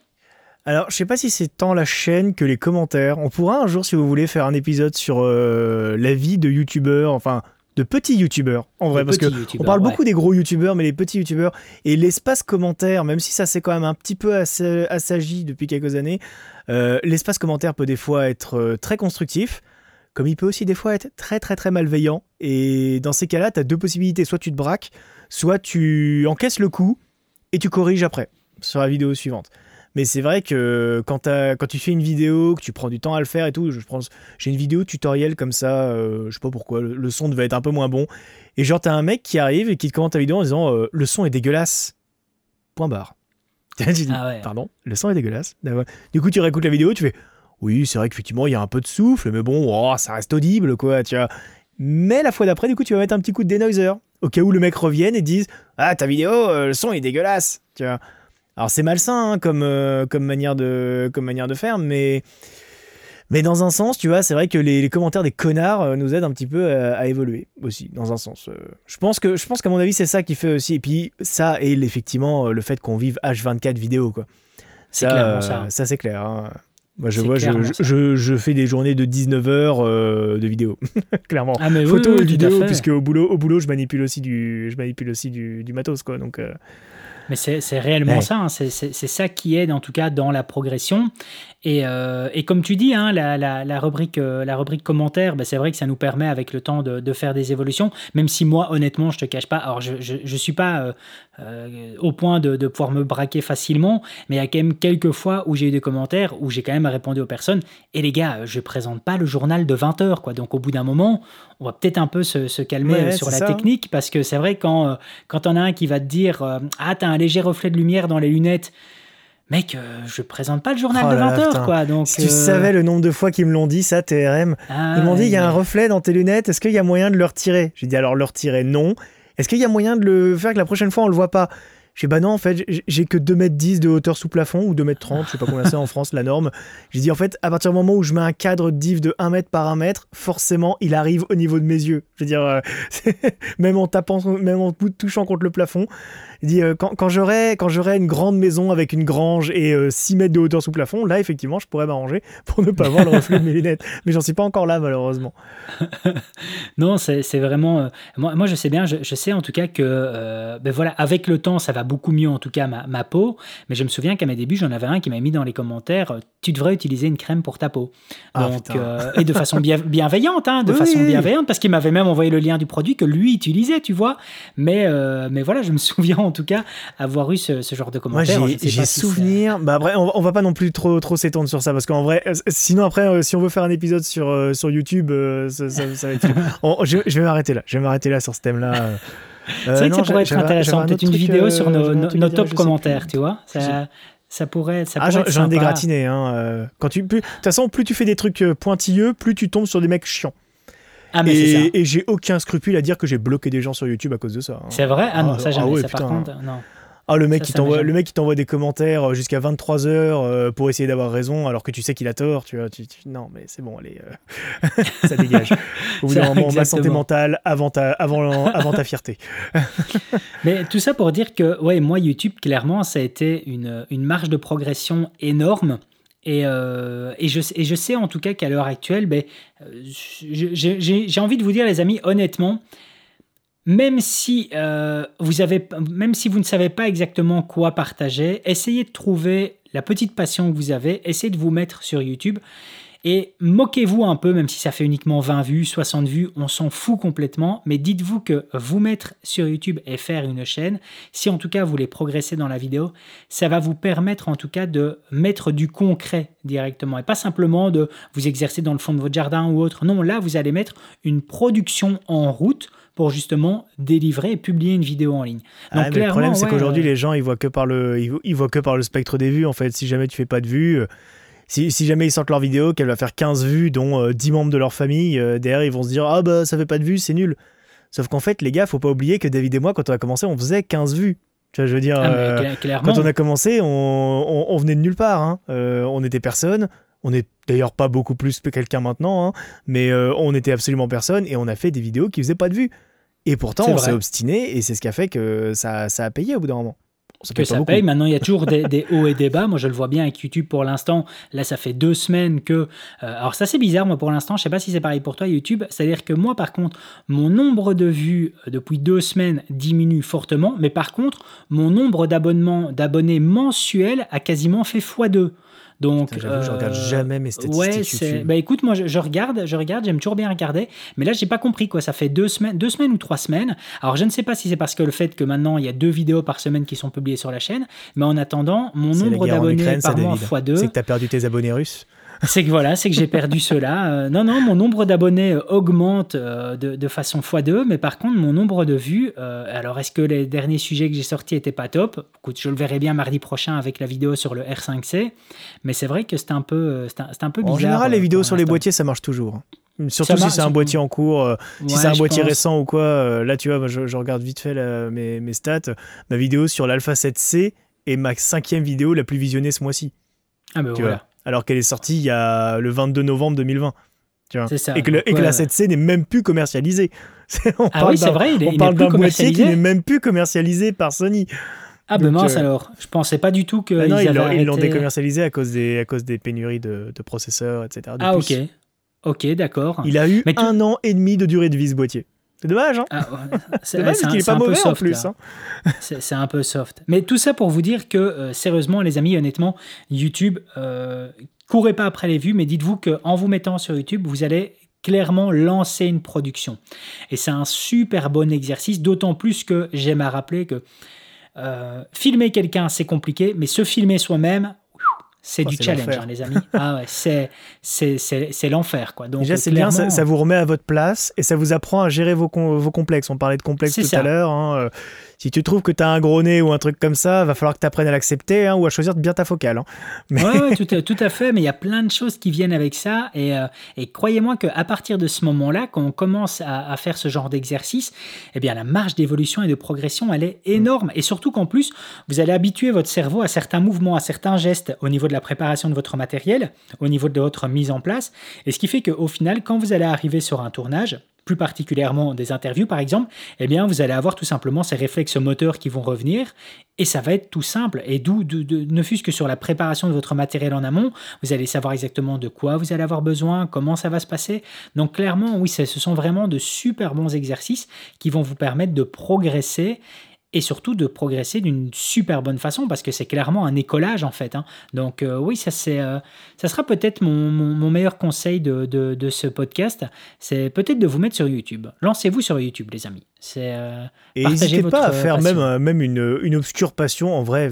Alors, je sais pas si c'est tant la chaîne que les commentaires. On pourra un jour, si vous voulez, faire un épisode sur euh, la vie de youtubeurs, enfin de petits youtubeurs, en vrai, parce que on parle beaucoup des gros youtubeurs, mais les petits youtubeurs et l'espace commentaire, même si ça s'est quand même un petit peu assagi depuis quelques années, euh, l'espace commentaire peut des fois être euh, très constructif, comme il peut aussi des fois être très très très malveillant. Et dans ces cas-là, tu as deux possibilités, soit tu te braques, soit tu encaisses le coup et tu corriges après sur la vidéo suivante. Mais c'est vrai que quand, quand, tu fais une vidéo, que tu prends du temps à le faire et tout, je pense, j'ai une vidéo tutoriel comme ça, euh, je sais pas pourquoi, le, son devait être un peu moins bon. Et genre, t'as un mec qui arrive et qui te commente ta vidéo en disant euh, le son est dégueulasse. Point barre. tu dis, ah pardon, le son est dégueulasse. Du coup, tu réécoutes la vidéo, tu fais oui, c'est vrai qu'effectivement, il y a un peu de souffle, mais bon, oh, ça reste audible, quoi, tu vois. Mais la fois d'après, du coup, tu vas mettre un petit coup de denoiser, au cas où le mec revienne et dise Ah, ta vidéo, euh, le son est dégueulasse, tu vois. Alors c'est malsain hein, comme, euh, comme, manière de, comme manière de faire, mais, mais dans un sens, tu vois, c'est vrai que les, commentaires des connards euh, nous aident un petit peu à, évoluer aussi, dans un sens. Euh. je pense que je pense qu'à mon avis, c'est ça qui fait aussi. Et puis ça et effectivement le fait qu'on vive H24 vidéo, quoi. C'est clairement ça. Ça c'est clair. Hein. Moi, je vois, je, je, je, fais des journées de 19 heures de vidéo, clairement. Ah, mais Photo et vidéo, puisque au boulot, au boulot, je manipule aussi du, je manipule aussi du, du matos, quoi. Donc, mais c'est réellement ça, hein. c'est ça qui aide en tout cas dans la progression. Et, euh, et comme tu dis, hein, la, la, la, rubrique, euh, la rubrique commentaire, ben c'est vrai que ça nous permet avec le temps de, de, faire des évolutions, même si moi, honnêtement, je te cache pas, alors je ne suis pas euh, au point de, de, pouvoir me braquer facilement, mais il y a quand même quelques fois où j'ai eu des commentaires où j'ai quand même répondu aux personnes, et les gars, je présente pas le journal de 20 heures, quoi. donc au bout d'un moment, on va peut-être un peu se, se calmer sur la technique, parce que c'est vrai quand, quand on a un qui va te dire, ah, t'as un léger reflet de lumière dans les lunettes, mec, euh, je présente pas le journal oh de 20 heures, quoi. Donc, si tu euh, savais le nombre de fois qu'ils me l'ont dit, ça, TRM. Ah, ils m'ont dit, il y a un reflet dans tes lunettes, est-ce qu'il y a moyen de le retirer? J'ai dit, alors le retirer, non. Est-ce qu'il y a moyen de le faire que la prochaine fois, on le voit pas? J'ai bah non, en fait, j'ai que 2m10 de hauteur sous plafond ou 2m30, je sais pas combien c'est en France, la norme. J'ai dit, en fait, à partir du moment où je mets un cadre div de 1 mètre par 1 mètre, forcément, il arrive au niveau de mes yeux. Je veux dire, euh, même en tapant, même en touchant contre le plafond. Il dit quand, quand j'aurai une grande maison avec une grange et 6 mètres de hauteur sous plafond, là effectivement je pourrais m'arranger pour ne pas voir le reflet de mes lunettes. Mais j'en suis pas encore là malheureusement. non, c'est vraiment. moi, moi je sais bien, je, je, sais en tout cas que ben voilà, avec le temps ça va beaucoup mieux en tout cas ma, ma peau. Mais je me souviens qu'à mes débuts j'en avais un qui m'a mis dans les commentaires tu devrais utiliser une crème pour ta peau. Ah, Donc, et de façon bien, bienveillante, hein, de façon bienveillante, parce qu'il m'avait même envoyé le lien du produit que lui utilisait, tu vois. Mais, euh, mais voilà, je me souviens en tout cas avoir eu ce, genre de commentaires. Moi, j'ai souvenir. bah après, on, va pas non plus trop, trop s'étendre sur ça, parce qu'en vrai, euh, sinon après, euh, si on veut faire un épisode sur, sur YouTube, ça, va être. je, vais m'arrêter là. Je vais m'arrêter là sur ce thème-là. c'est vrai que ça pourrait être intéressant, peut-être une vidéo sur nos, nos, top commentaires, tu vois. Ça, ça pourrait, ça ah, j'en ai dégratiné. Hein, quand tu, de toute façon, plus tu fais des trucs pointilleux, plus tu tombes sur des mecs chiants. Ah, mais et, et j'ai aucun scrupule à dire que j'ai bloqué des gens sur YouTube à cause de ça. Hein. C'est vrai? Ah non, ah, ça jamais. Ah ça, par contre, non. Ah, le mec, qui t'envoie, le mec qui t'envoie des commentaires euh, jusqu'à 23 heures euh, pour essayer d'avoir raison alors que tu sais qu'il a tort. Tu vois, non, mais c'est bon, allez, euh, ça dégage. Au bout d'un moment, ma santé mentale avant ta, avant, avant ta fierté. mais tout ça pour dire que, ouais, moi, YouTube, clairement, ça a été une, une marge de progression énorme. Et, et, je, et, je, sais en tout cas qu'à l'heure actuelle, ben, j'ai envie de vous dire, les amis, honnêtement, même si, euh, vous avez, même si vous ne savez pas exactement quoi partager, essayez de trouver la petite passion que vous avez, essayez de vous mettre sur YouTube et moquez-vous un peu, même si ça fait uniquement 20 vues, 60 vues, on s'en fout complètement, mais dites-vous que vous mettre sur YouTube et faire une chaîne, si en tout cas vous voulez progresser dans la vidéo, ça va vous permettre en tout cas de mettre du concret directement et pas simplement de vous exercer dans le fond de votre jardin ou autre. Non, là vous allez mettre une production en route pour justement délivrer et publier une vidéo en ligne. Ah, le problème, c'est qu'aujourd'hui, euh, les gens, ils voient, que par le, ils, voient que par le spectre des vues. En fait, si jamais tu fais pas de vues, euh, si, si jamais ils sortent leur vidéo, qu'elle va faire 15 vues, dont 10 euh, membres de leur famille, derrière, ils vont se dire Ah bah, ça fait pas de vues, c'est nul. Sauf qu'en fait, les gars, faut pas oublier que David et moi, quand on a commencé, on faisait 15 vues. Tu vois, je veux dire, ah, quand on a commencé, on, on, venait de nulle part. Hein. on était personne. On n'est d'ailleurs pas beaucoup plus que quelqu'un maintenant, hein. mais on était absolument personne et on a fait des vidéos qui faisaient pas de vues. Et pourtant, on s'est obstiné et c'est ce qui a fait que ça, ça a payé au bout d'un moment. Ça que ça paye. Maintenant, il y a toujours des, hauts et des bas. Moi, je le vois bien avec YouTube pour l'instant. Là, ça fait deux semaines que. Euh, alors, ça, c'est bizarre, moi, pour l'instant. Je sais pas si c'est pareil pour toi, YouTube. C'est-à-dire que moi, par contre, mon nombre de vues euh, depuis deux semaines diminue fortement. Mais par contre, mon nombre d'abonnements, d'abonnés mensuels a quasiment fait x2. Donc, Putain, je regarde euh, jamais mes statistiques. Ouais, bah écoute, moi je, regarde, je regarde, j'aime toujours bien regarder, mais là j'ai pas compris quoi. Ça fait deux semaines, deux semaines ou trois semaines. Alors je ne sais pas si c'est parce que le fait que maintenant il y a deux vidéos par semaine qui sont publiées sur la chaîne, mais en attendant, mon nombre d'abonnés par mois fois deux. C'est que tu as perdu tes abonnés russes. C'est que voilà, c'est que j'ai perdu cela. Euh, non, non, mon nombre d'abonnés euh, augmente euh, de, façon x2, mais par contre, mon nombre de vues, alors est-ce que les derniers sujets que j'ai sortis étaient pas top? Écoute, je le verrai bien mardi prochain avec la vidéo sur le R5C, mais c'est vrai que c'est un peu, c'est un, peu bizarre. En général, les vidéos sur les boîtiers, ça marche toujours. Surtout si c'est un boîtier en cours, si c'est un boîtier récent ou quoi. là, tu vois, je, regarde vite fait mes, mes, stats. Ma vidéo sur l'Alpha 7C est ma cinquième vidéo la plus visionnée ce mois-ci. Ah, ben voilà alors qu'elle est sortie il y a le 22 novembre 2020. Tu vois et, que et que la 7C n'est même plus commercialisée. on ah oui, c'est vrai, il on parle d'un boîtier qui n'est même plus commercialisé par Sony. Ah ben mince euh, alors, je pensais pas du tout que bah ils l'ont décommercialisé à cause des à cause des pénuries de, processeurs, etc. ah ok, ok d'accord. Il a eu un an et demi de durée de vie ce boîtier. C'est dommage, hein ah, C'est dommage qu'il n'est pas mauvais en plus. Hein. C'est un peu soft. Mais tout ça pour vous dire que, euh, sérieusement, les amis, honnêtement, YouTube, euh, courez pas après les vues, mais dites-vous qu'en vous mettant sur YouTube, vous allez clairement lancer une production. Et c'est un super bon exercice, d'autant plus que j'aime à rappeler que euh, filmer quelqu'un, c'est compliqué, mais se filmer soi-même, c'est oh, du challenge, hein, les amis. ah ouais, c'est, c'est, l'enfer. Quoi. Donc, Déjà, c'est bien, ça, vous remet à votre place et ça vous apprend à gérer vos, vos complexes. On parlait de complexes tout à l'heure. Hein, euh, si tu trouves que tu as un gros nez ou un truc comme ça, va falloir que tu apprennes à l'accepter hein, ou à choisir bien ta focale. Hein. Mais... Oui, tout, tout, à fait, mais il y a plein de choses qui viennent avec ça. Et, euh, et croyez-moi qu'à partir de ce moment-là, quand on commence à, faire ce genre d'exercice, eh bien, la marge d'évolution et de progression, elle est énorme. Et surtout qu'en plus, vous allez habituer votre cerveau à certains mouvements, à certains gestes au niveau de la préparation de votre matériel, au niveau de votre mise en place. Et ce qui fait qu'au final, quand vous allez arriver sur un tournage, plus particulièrement des interviews par exemple, eh bien vous allez avoir tout simplement ces réflexes moteurs qui vont revenir et ça va être tout simple. Et d'où, ne fût-ce que sur la préparation de votre matériel en amont, vous allez savoir exactement de quoi vous allez avoir besoin, comment ça va se passer. Donc clairement, oui, ce sont vraiment de super bons exercices qui vont vous permettre de progresser et surtout de progresser d'une super bonne façon parce que c'est clairement un écolage en fait. Hein. Donc euh, oui, ça, c'est, euh, ça sera peut-être mon, mon, meilleur conseil de, de, de ce podcast, c'est peut-être de vous mettre sur YouTube. Lancez-vous sur YouTube les amis. C'est, euh, et n'hésitez pas à faire même, même une, une obscure passion en vrai.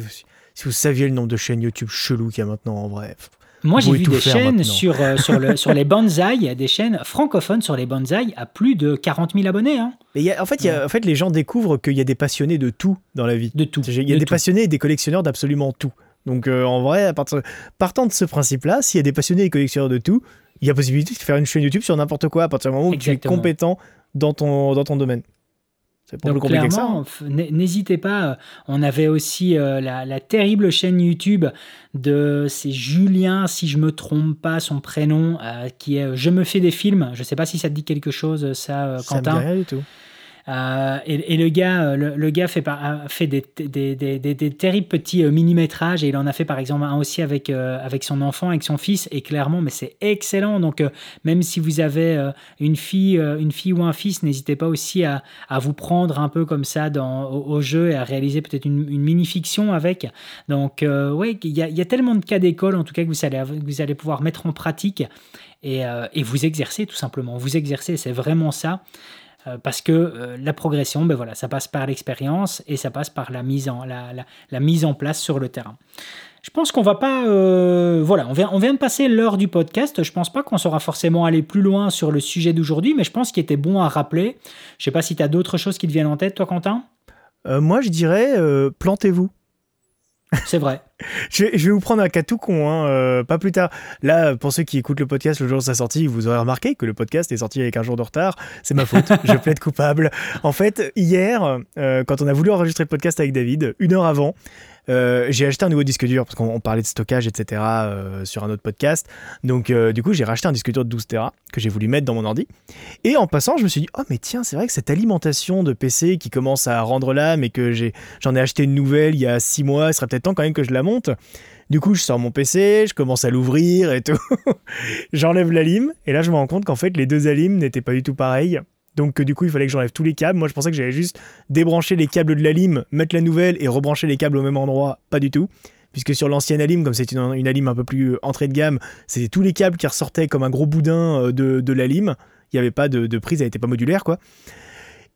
Si vous saviez le nombre de chaînes YouTube chelou qu'il y a maintenant en vrai. Moi, j'ai vu des chaînes sur, euh, sur, le, sur les bonsaïs, des chaînes francophones sur les bonsaïs à plus de 40 000 abonnés. Hein. y a, en, fait, y a, en fait, les gens découvrent qu'il y a des passionnés de tout dans la vie. De tout. Il y a des passionnés et des collectionneurs d'absolument tout. Donc, euh, en vrai, à partir, partant de ce principe-là, s'il y a des passionnés et collectionneurs de tout, il y a possibilité de faire une chaîne YouTube sur n'importe quoi à partir du moment où tu es compétent dans ton, dans ton domaine. Donc clairement, n'hésitez pas. On avait aussi euh, la, terrible chaîne YouTube de c'est Julien, si je me trompe pas son prénom, euh, qui est Je me fais des films. Je sais pas si ça te dit quelque chose, ça, euh, Quentin. Ça me dit du tout. Euh, et, le gars, euh, le, gars fait, des, terribles petits euh, mini-métrages et il en a fait par exemple un aussi avec, avec son enfant, avec son fils. Et clairement, mais c'est excellent. Donc, même si vous avez une, fille, une fille ou un fils, n'hésitez pas aussi à, vous prendre un peu comme ça au, jeu et à réaliser peut-être une, mini-fiction avec. Donc, ouais, il y a, tellement de cas d'école en tout cas que vous allez, vous allez pouvoir mettre en pratique et vous exercer tout simplement. Vous exercer, c'est vraiment ça. Euh, parce que euh, la progression, ben voilà, ça passe par l'expérience et ça passe par la mise en, la, mise en place sur le terrain. Je pense qu'on va pas. Euh, voilà, on vient, on vient de passer l'heure du podcast. Je pense pas qu'on saura forcément aller plus loin sur le sujet d'aujourd'hui, mais je pense qu'il était bon à rappeler. Je sais pas si tu as d'autres choses qui te viennent en tête, toi, Quentin? Moi, je dirais plantez-vous. C'est vrai. je, vais, vous prendre un cas tout con, hein, euh, pas plus tard. Là, pour ceux qui écoutent le podcast le jour de sa sortie, vous aurez remarqué que le podcast est sorti avec un jour de retard. C'est ma faute, je plaide coupable. En fait, hier, euh, quand on a voulu enregistrer le podcast avec David, une heure avant, euh, j'ai acheté un nouveau disque dur parce qu'on parlait de stockage, etc. Euh, sur un autre podcast. Donc, euh, du coup, j'ai racheté un disque dur de 12 Tera que j'ai voulu mettre dans mon ordi. Et en passant, je me suis dit, oh, mais tiens, c'est vrai que cette alimentation de PC qui commence à rendre l'âme et que j'en ai, acheté une nouvelle il y a 6 mois, il serait peut-être temps quand même que je la monte. Du coup, je sors mon PC, je commence à l'ouvrir et tout. J'enlève la lime et là, je me rends compte qu'en fait, les deux alimes n'étaient pas du tout pareilles. Donc du coup, il fallait que j'enlève tous les câbles. Moi, je pensais que j'allais juste débrancher les câbles de la lime, mettre la nouvelle et rebrancher les câbles au même endroit. Pas du tout. Puisque sur l'ancienne Alim, comme c'est une, une Alim un peu plus euh, entrée de gamme, c'était tous les câbles qui ressortaient comme un gros boudin euh, de, la lime. Il n'y avait pas de, prise, elle n'était pas modulaire, quoi.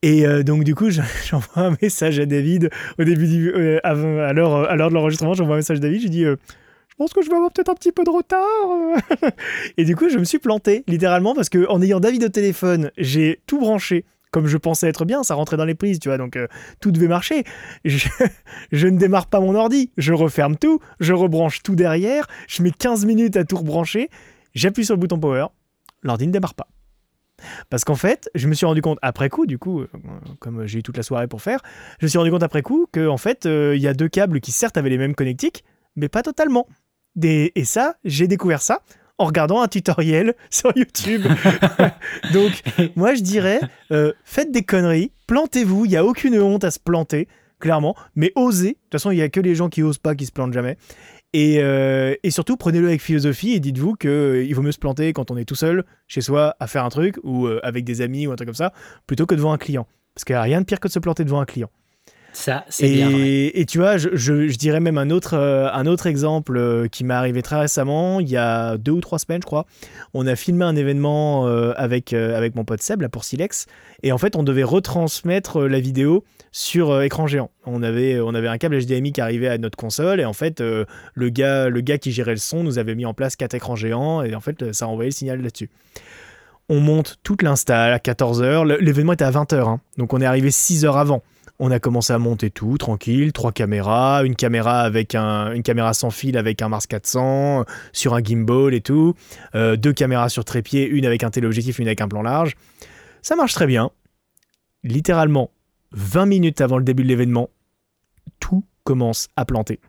Et euh, donc du coup, j'envoie un message à David au début, du, à l'heure de l'enregistrement, j'envoie un message à David, je dis pense que je vais avoir peut-être un petit peu de retard. et du coup, je me suis planté, littéralement, parce que en ayant David au téléphone, j'ai tout branché comme je pensais être bien, ça rentrait dans les prises, tu vois, donc euh, tout devait marcher. Je, ne démarre pas mon ordi, je referme tout, je rebranche tout derrière, je mets 15 minutes à tout rebrancher, j'appuie sur le bouton power, l'ordi ne démarre pas. Parce qu'en fait, je me suis rendu compte après coup, du coup, euh, comme j'ai eu toute la soirée pour faire, je me suis rendu compte après coup que en fait, euh, il y a deux câbles qui certes avaient les mêmes connectiques, mais pas totalement. Et ça, j'ai découvert ça en regardant un tutoriel sur YouTube. Donc, moi, je dirais, euh, faites des conneries, plantez-vous, il n'y a aucune honte à se planter, clairement, mais osez. De toute façon, il n'y a que les gens qui osent pas qui se plantent jamais. Et, euh, et surtout, prenez-le avec philosophie et dites-vous qu'il euh, vaut mieux se planter quand on est tout seul, chez soi, à faire un truc, ou avec des amis ou un truc comme ça, plutôt que devant un client. Parce qu'il n'y a rien de pire que de se planter devant un client. Et tu vois, je, dirais même un autre, euh, exemple euh, qui m'est arrivé très récemment, il y a deux ou trois semaines, je crois. On a filmé un événement euh, avec, mon pote Seb, là, pour Silex. Et en fait, on devait retransmettre la vidéo sur écran géant. On avait, un câble HDMI qui arrivait à notre console. Et en fait, le, gars, qui gérait le son nous avait mis en place quatre écrans géants. Et en fait, ça a envoyé le signal là-dessus. On monte toute l'install à 14h. L'événement était à 20h. Hein. donc on est arrivé 6 heures avant. On a commencé à monter tout, tranquille, trois caméras, une caméra avec un, une caméra sans fil avec un Mars 400, sur un gimbal et tout, euh, deux caméras sur trépied, une avec un téléobjectif, une avec un plan large. Ça marche très bien. Littéralement, 20 minutes avant le début de l'événement, tout commence à planter.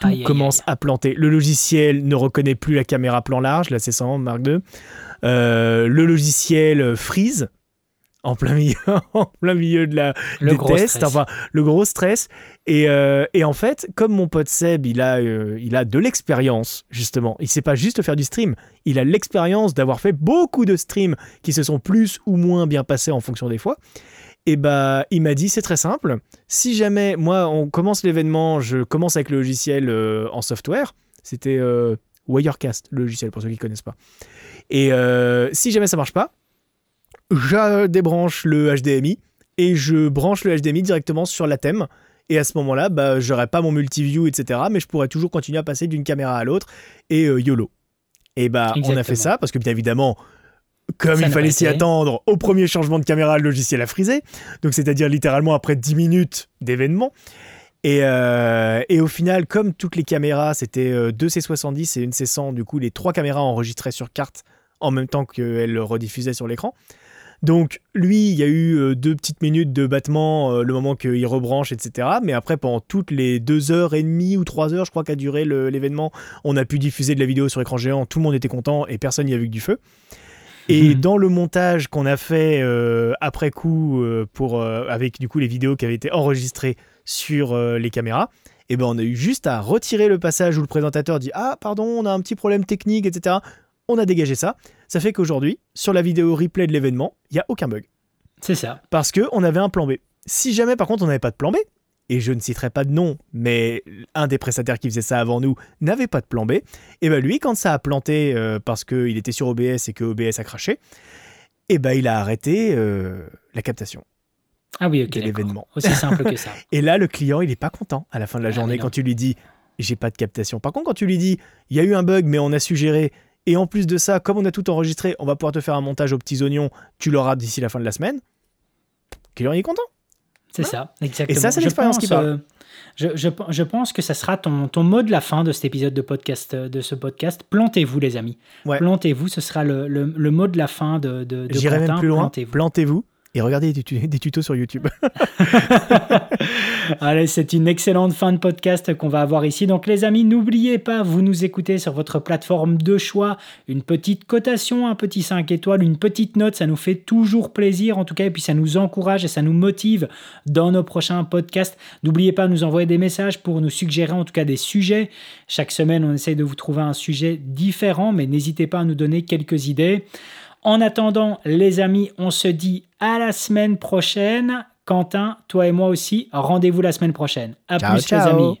Tout commence à planter. Le logiciel ne reconnaît plus la caméra plan large, la C100 Mark II. Euh, le logiciel freeze en plein milieu, en plein milieu de la, le des tests, enfin le gros stress. Et, euh, et, en fait, comme mon pote Seb, il a, euh, il a de l'expérience, justement. Il sait pas juste faire du stream, il a l'expérience d'avoir fait beaucoup de streams qui se sont plus ou moins bien passés en fonction des fois. Et bah, il m'a dit, c'est très simple. Si jamais, moi, on commence l'événement, je commence avec le logiciel euh, en software. C'était Wirecast, le logiciel, pour ceux qui ne connaissent pas. Et si jamais ça marche pas, je débranche le HDMI et je branche le HDMI directement sur la thème. Et à ce moment-là, bah, j'aurais pas mon multiview, etc. Mais je pourrais toujours continuer à passer d'une caméra à l'autre et euh, YOLO. Et bah, on a fait ça parce que, bien évidemment, comme il fallait s'y attendre, au premier changement de caméra, le logiciel a frisé. Donc, c'est-à-dire littéralement après 10 minutes d'événement. Et, euh, et, au final, comme toutes les caméras, c'était euh, deux C70 et une C100, du coup, les trois caméras enregistraient sur carte en même temps qu'elles rediffusaient sur l'écran. Donc lui, il y a eu euh, deux petites minutes de battement euh, le moment qu'il rebranche, etc. Mais après, pendant toutes les deux heures et demie ou trois heures, je crois qu'a duré l'événement, on a pu diffuser de la vidéo sur écran géant. Tout le monde était content et personne n'y a vu que du feu. Et mhm. dans le montage qu'on a fait euh, après coup pour avec du coup les vidéos qui avaient été enregistrées sur les caméras, eh ben on a eu juste à retirer le passage où le présentateur dit ah pardon on a un petit problème technique etc on a dégagé ça. Ça fait qu'aujourd'hui, sur la vidéo replay de l'événement, il n'y a aucun bug. C'est ça. Parce qu'on avait un plan B. Si jamais, par contre, on n'avait pas de plan B, et je ne citerai pas de nom, mais un des prestataires qui faisait ça avant nous n'avait pas de plan B, et bien lui, quand ça a planté euh, parce qu'il était sur OBS et que OBS a craché, et ben il a arrêté euh, la captation. Ah oui, ok. l'événement. Aussi simple que ça. et là, le client, il n'est pas content à la fin de la ah, journée quand tu lui dis j'ai pas de captation. Par contre, quand tu lui dis il y a eu un bug, mais on a su gérer et en plus de ça, comme on a tout enregistré, on va pouvoir te faire un montage aux petits oignons. Tu l'auras d'ici la fin de la semaine. Client est content? C'est ça, exactement. Et ça, c'est l'expérience qui parle. Euh, je, pense que ça sera ton, ton mot de la fin de cet épisode de podcast, de ce podcast. Plantez-vous, les amis. Plantez-vous, ce sera le, le, mot de la fin de, de, de J'irai même plus loin. Plantez-vous et regardez des, tutos sur YouTube. Allez, c'est une excellente fin de podcast qu'on va avoir ici. Donc les amis, n'oubliez pas, vous nous écoutez sur votre plateforme de choix, une petite cotation, un petit 5 étoiles, une petite note, ça nous fait toujours plaisir en tout cas, et puis ça nous encourage et ça nous motive dans nos prochains podcasts. N'oubliez pas de nous envoyer des messages pour nous suggérer en tout cas des sujets. Chaque semaine, on essaye de vous trouver un sujet différent, mais n'hésitez pas à nous donner quelques idées. En attendant, les amis, on se dit à la semaine prochaine. Quentin, toi et moi aussi, rendez-vous la semaine prochaine. À plus, les amis.